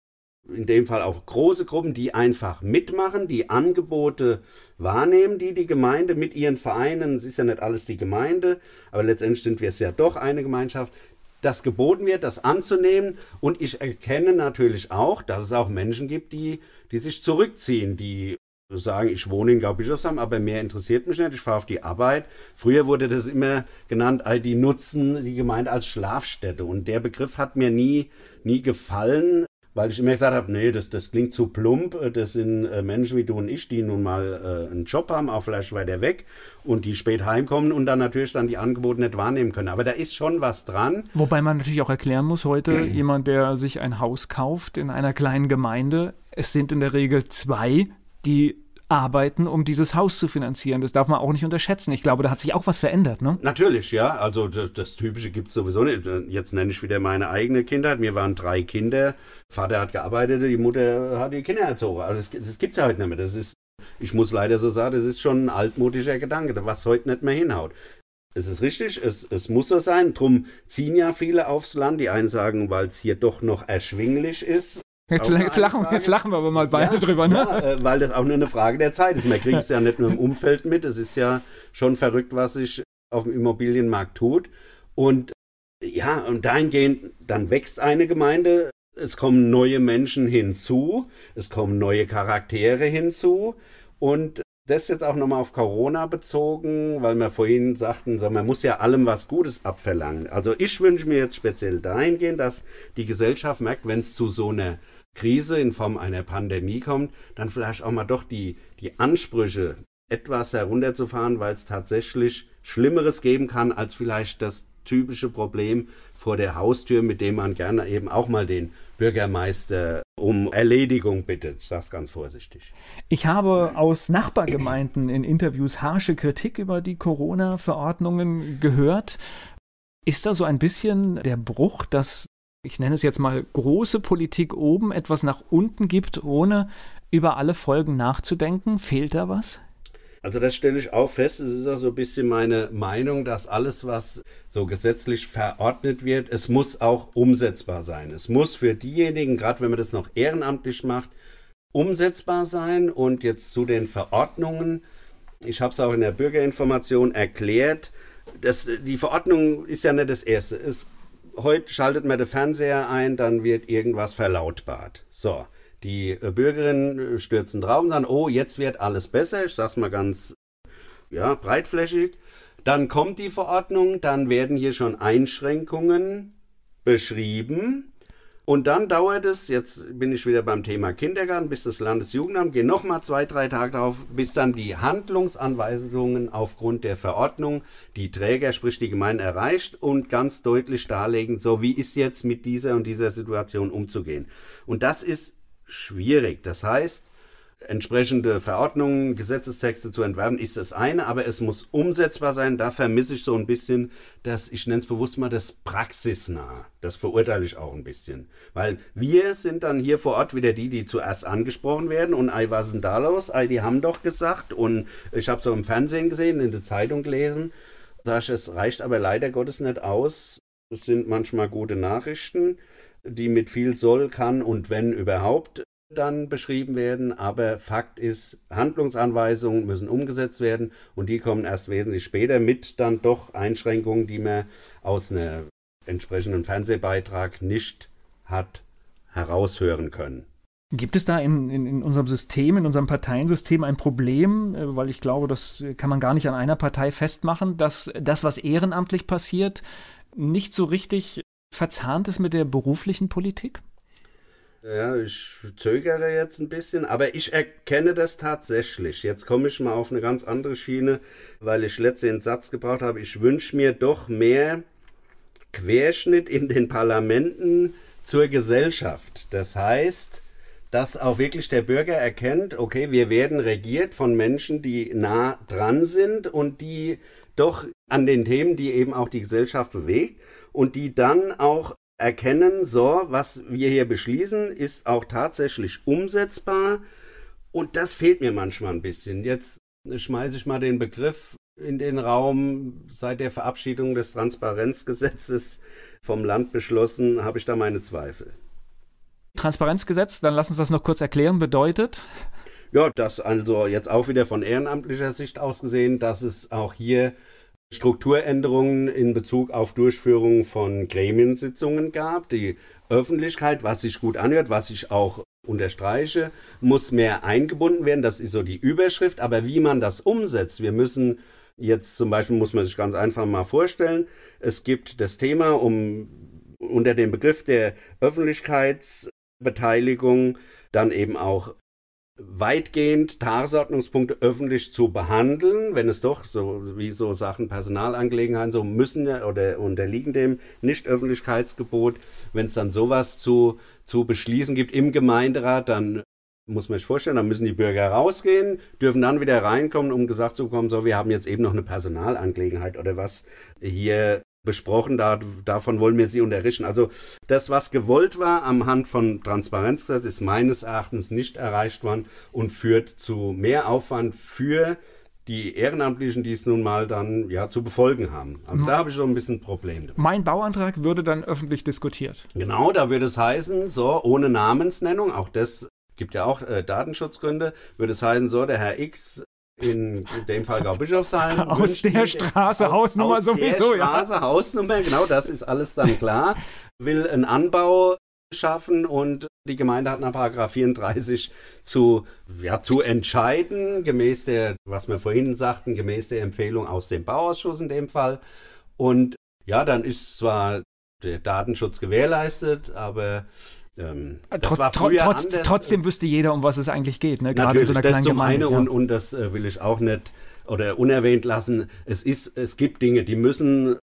in dem Fall auch große Gruppen, die einfach mitmachen, die Angebote wahrnehmen, die die Gemeinde mit ihren Vereinen, es ist ja nicht alles die Gemeinde, aber letztendlich sind wir es ja doch eine Gemeinschaft, das geboten wird, das anzunehmen. Und ich erkenne natürlich auch, dass es auch Menschen gibt, die, die sich zurückziehen, die sagen, ich wohne in Gaubischofsheim, aber mehr interessiert mich nicht, ich fahre auf die Arbeit. Früher wurde das immer genannt, die nutzen die Gemeinde als Schlafstätte. Und der Begriff hat mir nie, nie gefallen weil ich immer gesagt habe, nee, das, das klingt zu plump. Das sind äh, Menschen wie du und ich, die nun mal äh, einen Job haben, auch vielleicht weiter weg und die spät heimkommen und dann natürlich dann die Angebote nicht wahrnehmen können. Aber da ist schon was dran. Wobei man natürlich auch erklären muss, heute jemand, der sich ein Haus kauft in einer kleinen Gemeinde, es sind in der Regel zwei, die arbeiten, um dieses Haus zu finanzieren. Das darf man auch nicht unterschätzen. Ich glaube, da hat sich auch was verändert, ne? Natürlich, ja. Also das, das Typische gibt es sowieso nicht. Jetzt nenne ich wieder meine eigene Kindheit. Mir waren drei Kinder. Vater hat gearbeitet, die Mutter hat die Kinder erzogen. Also das, das gibt es ja heute nicht mehr. Das ist, ich muss leider so sagen, das ist schon ein altmodischer Gedanke, was heute nicht mehr hinhaut. Es ist richtig, es, es muss so sein. Drum ziehen ja viele aufs Land. Die einen sagen, weil es hier doch noch erschwinglich ist. Jetzt, jetzt, lachen, jetzt, lachen, wir aber mal beide ja, drüber, ne? Ja, äh, weil das auch nur eine Frage der Zeit ist. Man kriegt es ja nicht nur im Umfeld mit. Es ist ja schon verrückt, was sich auf dem Immobilienmarkt tut. Und ja, und dahingehend, dann wächst eine Gemeinde, es kommen neue Menschen hinzu, es kommen neue Charaktere hinzu. Und das jetzt auch nochmal auf Corona bezogen, weil wir vorhin sagten, so, man muss ja allem was Gutes abverlangen. Also ich wünsche mir jetzt speziell dahingehend, dass die Gesellschaft merkt, wenn es zu so einer Krise in Form einer Pandemie kommt, dann vielleicht auch mal doch die, die Ansprüche etwas herunterzufahren, weil es tatsächlich Schlimmeres geben kann als vielleicht das typische Problem vor der Haustür, mit dem man gerne eben auch mal den Bürgermeister um Erledigung bittet. Ich sage es ganz vorsichtig. Ich habe aus Nachbargemeinden in Interviews harsche Kritik über die Corona-Verordnungen gehört. Ist da so ein bisschen der Bruch, dass ich nenne es jetzt mal große Politik oben etwas nach unten gibt, ohne über alle Folgen nachzudenken? Fehlt da was? Also das stelle ich auch fest. Es ist auch so ein bisschen meine Meinung, dass alles, was so gesetzlich verordnet wird, es muss auch umsetzbar sein. Es muss für diejenigen, gerade wenn man das noch ehrenamtlich macht, umsetzbar sein. Und jetzt zu den Verordnungen. Ich habe es auch in der Bürgerinformation erklärt. Das, die Verordnung ist ja nicht das Erste. Es, heute schaltet man den Fernseher ein, dann wird irgendwas verlautbart. So. Die äh, Bürgerinnen äh, stürzen drauf und sagen, oh, jetzt wird alles besser. Ich sag's mal ganz ja, breitflächig. Dann kommt die Verordnung, dann werden hier schon Einschränkungen beschrieben. Und dann dauert es, jetzt bin ich wieder beim Thema Kindergarten, bis das Landesjugendamt, gehen nochmal zwei, drei Tage darauf, bis dann die Handlungsanweisungen aufgrund der Verordnung die Träger, sprich die Gemeinde, erreicht und ganz deutlich darlegen, so wie ist jetzt mit dieser und dieser Situation umzugehen. Und das ist schwierig. Das heißt, entsprechende Verordnungen, Gesetzestexte zu entwerfen, ist das eine, aber es muss umsetzbar sein. Da vermisse ich so ein bisschen das, ich nenne es bewusst mal das Praxisnah. Das verurteile ich auch ein bisschen. Weil wir sind dann hier vor Ort wieder die, die zuerst angesprochen werden und ei, was denn da los? Ei, die haben doch gesagt und ich habe so im Fernsehen gesehen, in der Zeitung gelesen, sag ich, es reicht aber leider Gottes nicht aus, Es sind manchmal gute Nachrichten, die mit viel soll, kann und wenn überhaupt dann beschrieben werden. Aber Fakt ist, Handlungsanweisungen müssen umgesetzt werden und die kommen erst wesentlich später mit dann doch Einschränkungen, die man aus einem entsprechenden Fernsehbeitrag nicht hat heraushören können. Gibt es da in, in, in, unserem System, in unserem Parteiensystem ein Problem, äh, weil ich glaube, das kann man gar nicht an einer Partei festmachen, dass das, was ehrenamtlich passiert, nicht so richtig verzahnt ist mit der beruflichen Politik? Ja, ich zögere jetzt ein bisschen, aber ich erkenne das tatsächlich. Jetzt komme ich mal auf eine ganz andere Schiene, weil ich letztens den Satz gebraucht habe, ich wünsche mir doch mehr Querschnitt in den Parlamenten zur Gesellschaft. Das heißt, dass auch wirklich der Bürger erkennt, okay, wir werden regiert von Menschen, die nah dran sind und die doch an den Themen, die eben auch die Gesellschaft bewegt und die dann auch erkennen, so, was wir hier beschließen, ist auch tatsächlich umsetzbar und das fehlt mir manchmal ein bisschen. Jetzt schmeiße ich mal den Begriff in den Raum. Seit der Verabschiedung des Transparenzgesetzes vom Land beschlossen, habe ich da meine Zweifel. Transparenzgesetz, dann lass uns das noch kurz erklären, bedeutet? Ja, das also jetzt auch wieder von ehrenamtlicher Sicht aus gesehen, dass es auch hier Strukturänderungen in Bezug auf Durchführung von Gremiensitzungen gab. Die Öffentlichkeit, was sich gut anhört, was ich auch unterstreiche, muss mehr eingebunden werden. Das ist so die Überschrift. Aber wie man das umsetzt, wir müssen jetzt zum Beispiel, muss man sich ganz einfach mal vorstellen, es gibt das Thema um unter dem Begriff der Öffentlichkeits Beteiligung dann eben auch weitgehend Tagesordnungspunkte öffentlich zu behandeln, wenn es doch so wie so Sachen Personalangelegenheiten so müssen oder unterliegen dem Nicht-Öffentlichkeitsgebot. Wenn es dann sowas zu, zu beschließen gibt im Gemeinderat, dann muss man sich vorstellen, dann müssen die Bürger rausgehen, dürfen dann wieder reinkommen, um gesagt zu bekommen, so, wir haben jetzt eben noch eine Personalangelegenheit oder was hier besprochen, da, davon wollen wir sie unterrichten. Also das, was gewollt war am Hand von Transparenzgesetz, ist meines Erachtens nicht erreicht worden und führt zu mehr Aufwand für die Ehrenamtlichen, die es nun mal dann ja zu befolgen haben. Also da habe ich so ein bisschen Probleme. Mein Bauantrag würde dann öffentlich diskutiert. Genau, da würde es heißen, so ohne Namensnennung, auch das gibt ja auch äh, Datenschutzgründe, würde es heißen, so der Herr X in dem Fall Gaubischofsheim. aus der Straße, aus, Hausnummer aus sowieso, der Straße, ja. Hausnummer, genau, das ist alles dann klar. Will einen Anbau schaffen und die Gemeinde hat nach Paragraph 34 zu, ja, zu entscheiden, gemäß der, was wir vorhin sagten, gemäß der Empfehlung aus dem Bauausschuss in dem Fall. Und ja, dann ist zwar der Datenschutz gewährleistet, aber ähm, äh, trotz, anders. Trotzdem wüsste jeder, um was es eigentlich geht, ne? gerade in so einer das kleinen zum Gemeinde. Eine, ja. und, und das äh, will ich auch nicht oder unerwähnt lassen. Es, ist, es gibt Dinge, die müssen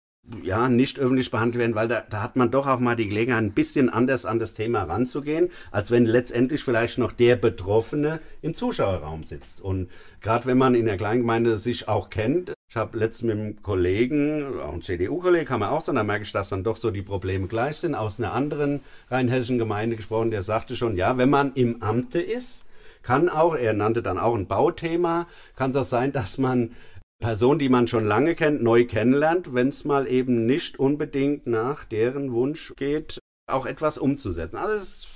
ja, nicht öffentlich behandelt werden, weil da, da hat man doch auch mal die Gelegenheit, ein bisschen anders an das Thema ranzugehen, als wenn letztendlich vielleicht noch der Betroffene im Zuschauerraum sitzt. Und gerade wenn man in der Kleingemeinde sich auch kennt, ich habe letztens mit einem Kollegen, auch ein CDU-Kollege, kann man auch sagen, da merke ich, dass dann doch so die Probleme gleich sind, aus einer anderen rheinhessischen Gemeinde gesprochen, der sagte schon, ja, wenn man im Amte ist, kann auch, er nannte dann auch ein Bauthema, kann es auch sein, dass man Personen, die man schon lange kennt, neu kennenlernt, wenn es mal eben nicht unbedingt nach deren Wunsch geht, auch etwas umzusetzen. Also es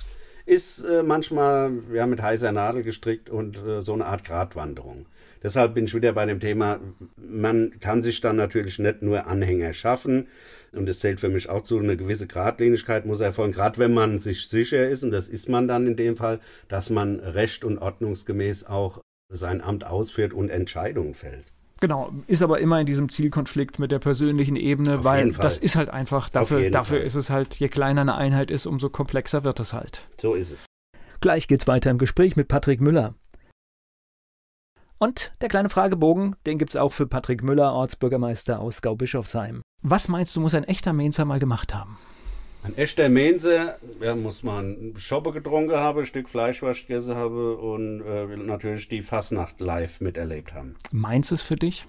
ist äh, manchmal ja, mit heißer Nadel gestrickt und äh, so eine Art Gratwanderung. Deshalb bin ich wieder bei dem Thema, man kann sich dann natürlich nicht nur Anhänger schaffen. Und es zählt für mich auch zu, eine gewisse Gradlinigkeit muss erfolgen, gerade wenn man sich sicher ist, und das ist man dann in dem Fall, dass man recht und ordnungsgemäß auch sein Amt ausführt und Entscheidungen fällt. Genau, ist aber immer in diesem Zielkonflikt mit der persönlichen Ebene, Auf weil das ist halt einfach, dafür, dafür ist es halt, je kleiner eine Einheit ist, umso komplexer wird es halt. So ist es. Gleich geht's weiter im Gespräch mit Patrick Müller. Und der kleine Fragebogen, den gibt es auch für Patrick Müller, Ortsbürgermeister aus Gaubischofsheim. Was meinst du, muss ein echter Mainzer mal gemacht haben? Ein echter Mainzer, ja, muss man Schoppe getrunken haben, ein Stück Fleischwurst gegessen haben und äh, natürlich die Fasnacht live miterlebt haben. Mainz ist für dich?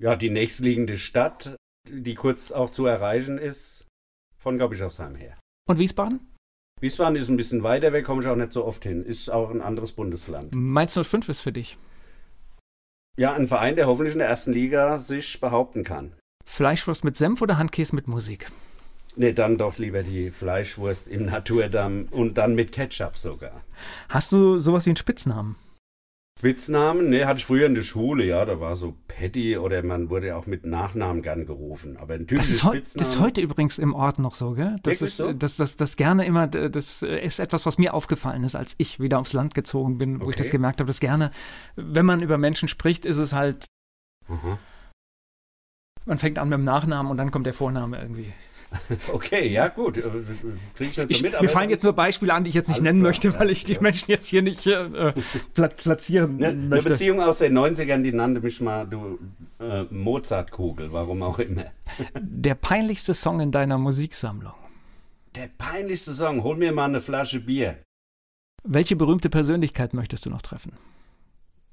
Ja, die nächstliegende Stadt, die kurz auch zu erreichen ist, von Gaubischofsheim her. Und Wiesbaden? Wiesbaden ist ein bisschen weiter weg, komme ich auch nicht so oft hin. Ist auch ein anderes Bundesland. Mainz 05 ist für dich? Ja, ein Verein, der hoffentlich in der ersten Liga sich behaupten kann. Fleischwurst mit Senf oder Handkäse mit Musik? Nee, dann doch lieber die Fleischwurst im Naturdamm und dann mit Ketchup sogar. Hast du sowas wie einen Spitznamen? Spitznamen? Nee, hatte ich früher in der Schule, ja, da war so Patty oder man wurde ja auch mit Nachnamen gern gerufen. Aber ein das ist, Spitzname. das ist heute übrigens im Ort noch so, gell? Das ist, so? das, das, das gerne immer, das ist etwas, was mir aufgefallen ist, als ich wieder aufs Land gezogen bin, wo ich Okay. das gemerkt habe, dass gerne, wenn man über Menschen spricht, ist es halt, Mhm. man fängt an mit dem Nachnamen und dann kommt der Vorname irgendwie. Okay, ja gut. äh, Krieg ich mit. mir fallen jetzt nur Beispiele an, die ich jetzt nicht nennen klar, möchte, weil ich die ja. Menschen jetzt hier nicht äh, pla platzieren Ne, eine möchte. Beziehung aus den 90ern, die nannte mich mal du äh, Mozartkugel, warum auch immer. Der peinlichste Song in deiner Musiksammlung. Der peinlichste Song, hol mir mal eine Flasche Bier. Welche berühmte Persönlichkeit möchtest du noch treffen?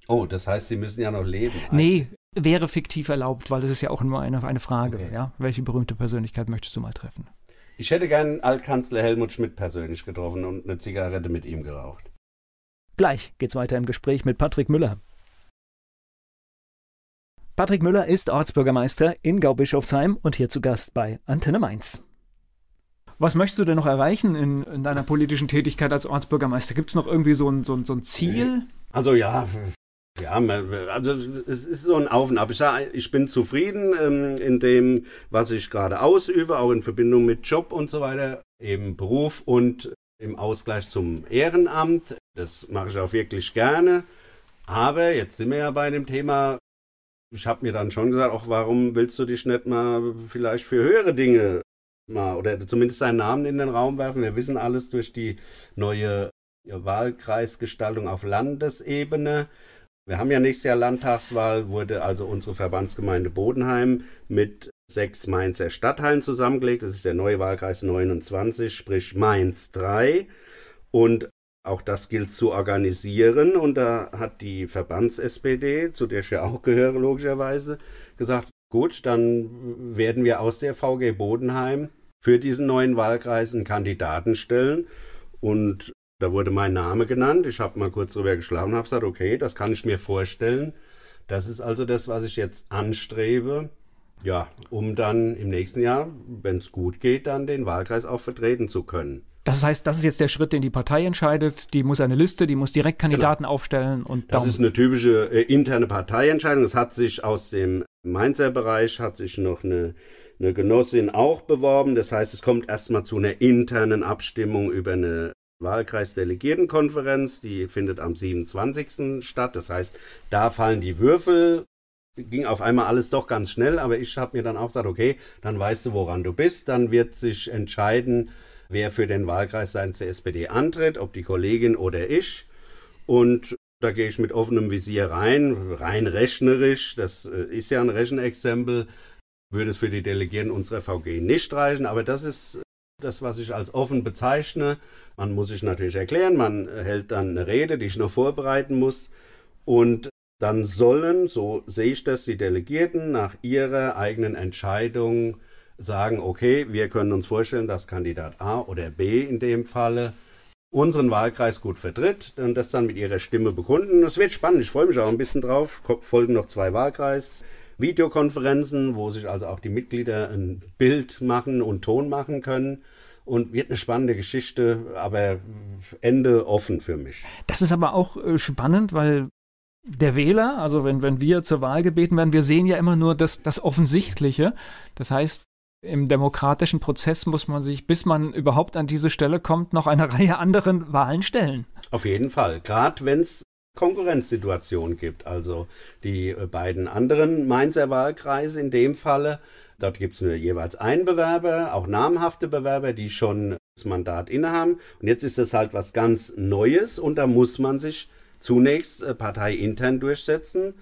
Oh, das heißt, sie müssen ja noch leben. Nee, wäre fiktiv erlaubt, weil das ist ja auch nur eine, eine Frage. Okay. Ja? Welche berühmte Persönlichkeit möchtest du mal treffen? Ich hätte gern Altkanzler Helmut Schmidt persönlich getroffen und eine Zigarette mit ihm geraucht. Gleich geht's weiter im Gespräch mit Patrick Müller. Patrick Müller ist Ortsbürgermeister in Gaubischofsheim und hier zu Gast bei Antenne Mainz. Was möchtest du denn noch erreichen in, in deiner politischen Tätigkeit als Ortsbürgermeister? Gibt es noch irgendwie so ein, so, ein, so ein Ziel? Also ja, ja, also es ist so ein Auf und Ab. Ich bin zufrieden ähm, in dem, was ich gerade ausübe, auch in Verbindung mit Job und so weiter, eben Beruf und im Ausgleich zum Ehrenamt. Das mache ich auch wirklich gerne. Aber jetzt sind wir ja bei dem Thema. Ich habe mir dann schon gesagt, auch warum willst du dich nicht mal vielleicht für höhere Dinge mal oder zumindest deinen Namen in den Raum werfen? Wir wissen alles durch die neue Wahlkreisgestaltung auf Landesebene. Wir haben ja nächstes Jahr Landtagswahl, wurde also unsere Verbandsgemeinde Bodenheim mit sechs Mainzer Stadtteilen zusammengelegt. Das ist der neue Wahlkreis 29, sprich Mainz 3. Und auch das gilt zu organisieren. Und da hat die Verbands-SPD, zu der ich ja auch gehöre, logischerweise, gesagt, gut, dann werden wir aus der VG Bodenheim für diesen neuen Wahlkreis einen Kandidaten stellen. Und da wurde mein Name genannt. Ich habe mal kurz drüber geschlafen und habe gesagt, okay, das kann ich mir vorstellen. Das ist also das, was ich jetzt anstrebe. Ja, um dann im nächsten Jahr, wenn es gut geht, dann den Wahlkreis auch vertreten zu können. Das heißt, das ist jetzt der Schritt, den die Partei entscheidet. Die muss eine Liste, die muss direkt Kandidaten aufstellen und Das ist eine typische äh, interne Parteientscheidung. Es hat sich aus dem Mainzer Bereich, hat sich noch eine, eine Genossin auch beworben. Das heißt, es kommt erstmal zu einer internen Abstimmung über eine Wahlkreisdelegiertenkonferenz. Die findet am 27. statt. Das heißt, da fallen die Würfel. Ging auf einmal alles doch ganz schnell, aber ich habe mir dann auch gesagt, okay, dann weißt du, woran du bist. Dann wird sich entscheiden, wer für den Wahlkreis seitens der SPD antritt, ob die Kollegin oder ich. Und da gehe ich mit offenem Visier rein, rein rechnerisch. Das äh, ist ja ein Rechenexempel. Würde es für die Delegierten unserer VG nicht reichen, aber das ist das, was ich als offen bezeichne. Man muss sich natürlich erklären, man hält dann eine Rede, die ich noch vorbereiten muss. Und dann sollen, so sehe ich das, die Delegierten nach ihrer eigenen Entscheidung sagen, okay, wir können uns vorstellen, dass Kandidat A oder B in dem Falle unseren Wahlkreis gut vertritt und das dann mit ihrer Stimme bekunden. Das wird spannend, ich freue mich auch ein bisschen drauf. Folgen noch zwei Wahlkreis. Videokonferenzen, wo sich also auch die Mitglieder ein Bild machen und Ton machen können. Und wird eine spannende Geschichte, aber Ende offen für mich. Das ist aber auch äh, spannend, weil der Wähler, also wenn, wenn wir zur Wahl gebeten werden, wir sehen ja immer nur das, das Offensichtliche. Das heißt, im demokratischen Prozess muss man sich, bis man überhaupt an diese Stelle kommt, noch eine Reihe anderen Wahlen stellen. Auf jeden Fall. Gerade wenn es Konkurrenzsituationen gibt. Also die äh, beiden anderen Mainzer Wahlkreise in dem Falle. Dort gibt es nur jeweils einen Bewerber, auch namhafte Bewerber, die schon das Mandat innehaben. Und jetzt ist das halt was ganz Neues und da muss man sich zunächst äh, parteiintern durchsetzen,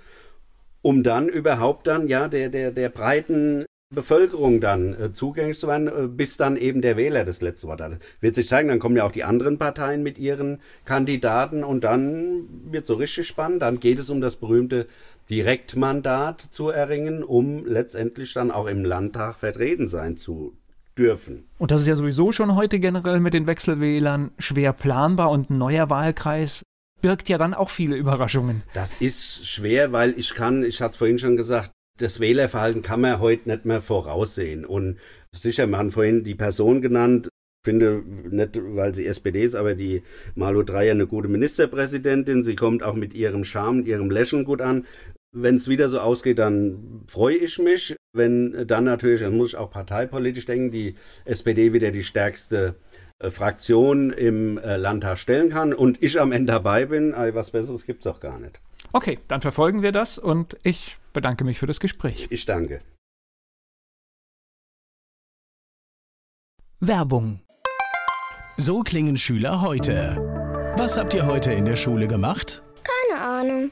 um dann überhaupt dann ja der, der, der breiten Bevölkerung dann äh, zugänglich zu werden, äh, bis dann eben der Wähler das letzte Wort hat. Wird sich zeigen, dann kommen ja auch die anderen Parteien mit ihren Kandidaten und dann wird so richtig spannend. Dann geht es um das berühmte Direktmandat zu erringen, um letztendlich dann auch im Landtag vertreten sein zu dürfen. Und das ist ja sowieso schon heute generell mit den Wechselwählern schwer planbar und ein neuer Wahlkreis birgt ja dann auch viele Überraschungen. Das ist schwer, weil ich kann, ich hatte es vorhin schon gesagt, Das Wählerverhalten kann man heute nicht mehr voraussehen. Und sicher, man hat vorhin die Person genannt. Finde nicht, weil sie SPD ist, aber die Malu Dreyer eine gute Ministerpräsidentin. Sie kommt auch mit ihrem Charme, ihrem Lächeln gut an. Wenn es wieder so ausgeht, dann freue ich mich. Wenn dann natürlich, dann muss ich auch parteipolitisch denken, die SPD wieder die stärkste äh, Fraktion im äh, Landtag stellen kann und ich am Ende dabei bin, was Besseres gibt es auch gar nicht. Okay, dann verfolgen wir das und ich bedanke mich für das Gespräch. Ich danke. Werbung. So klingen Schüler heute. Was habt ihr heute in der Schule gemacht? Keine Ahnung.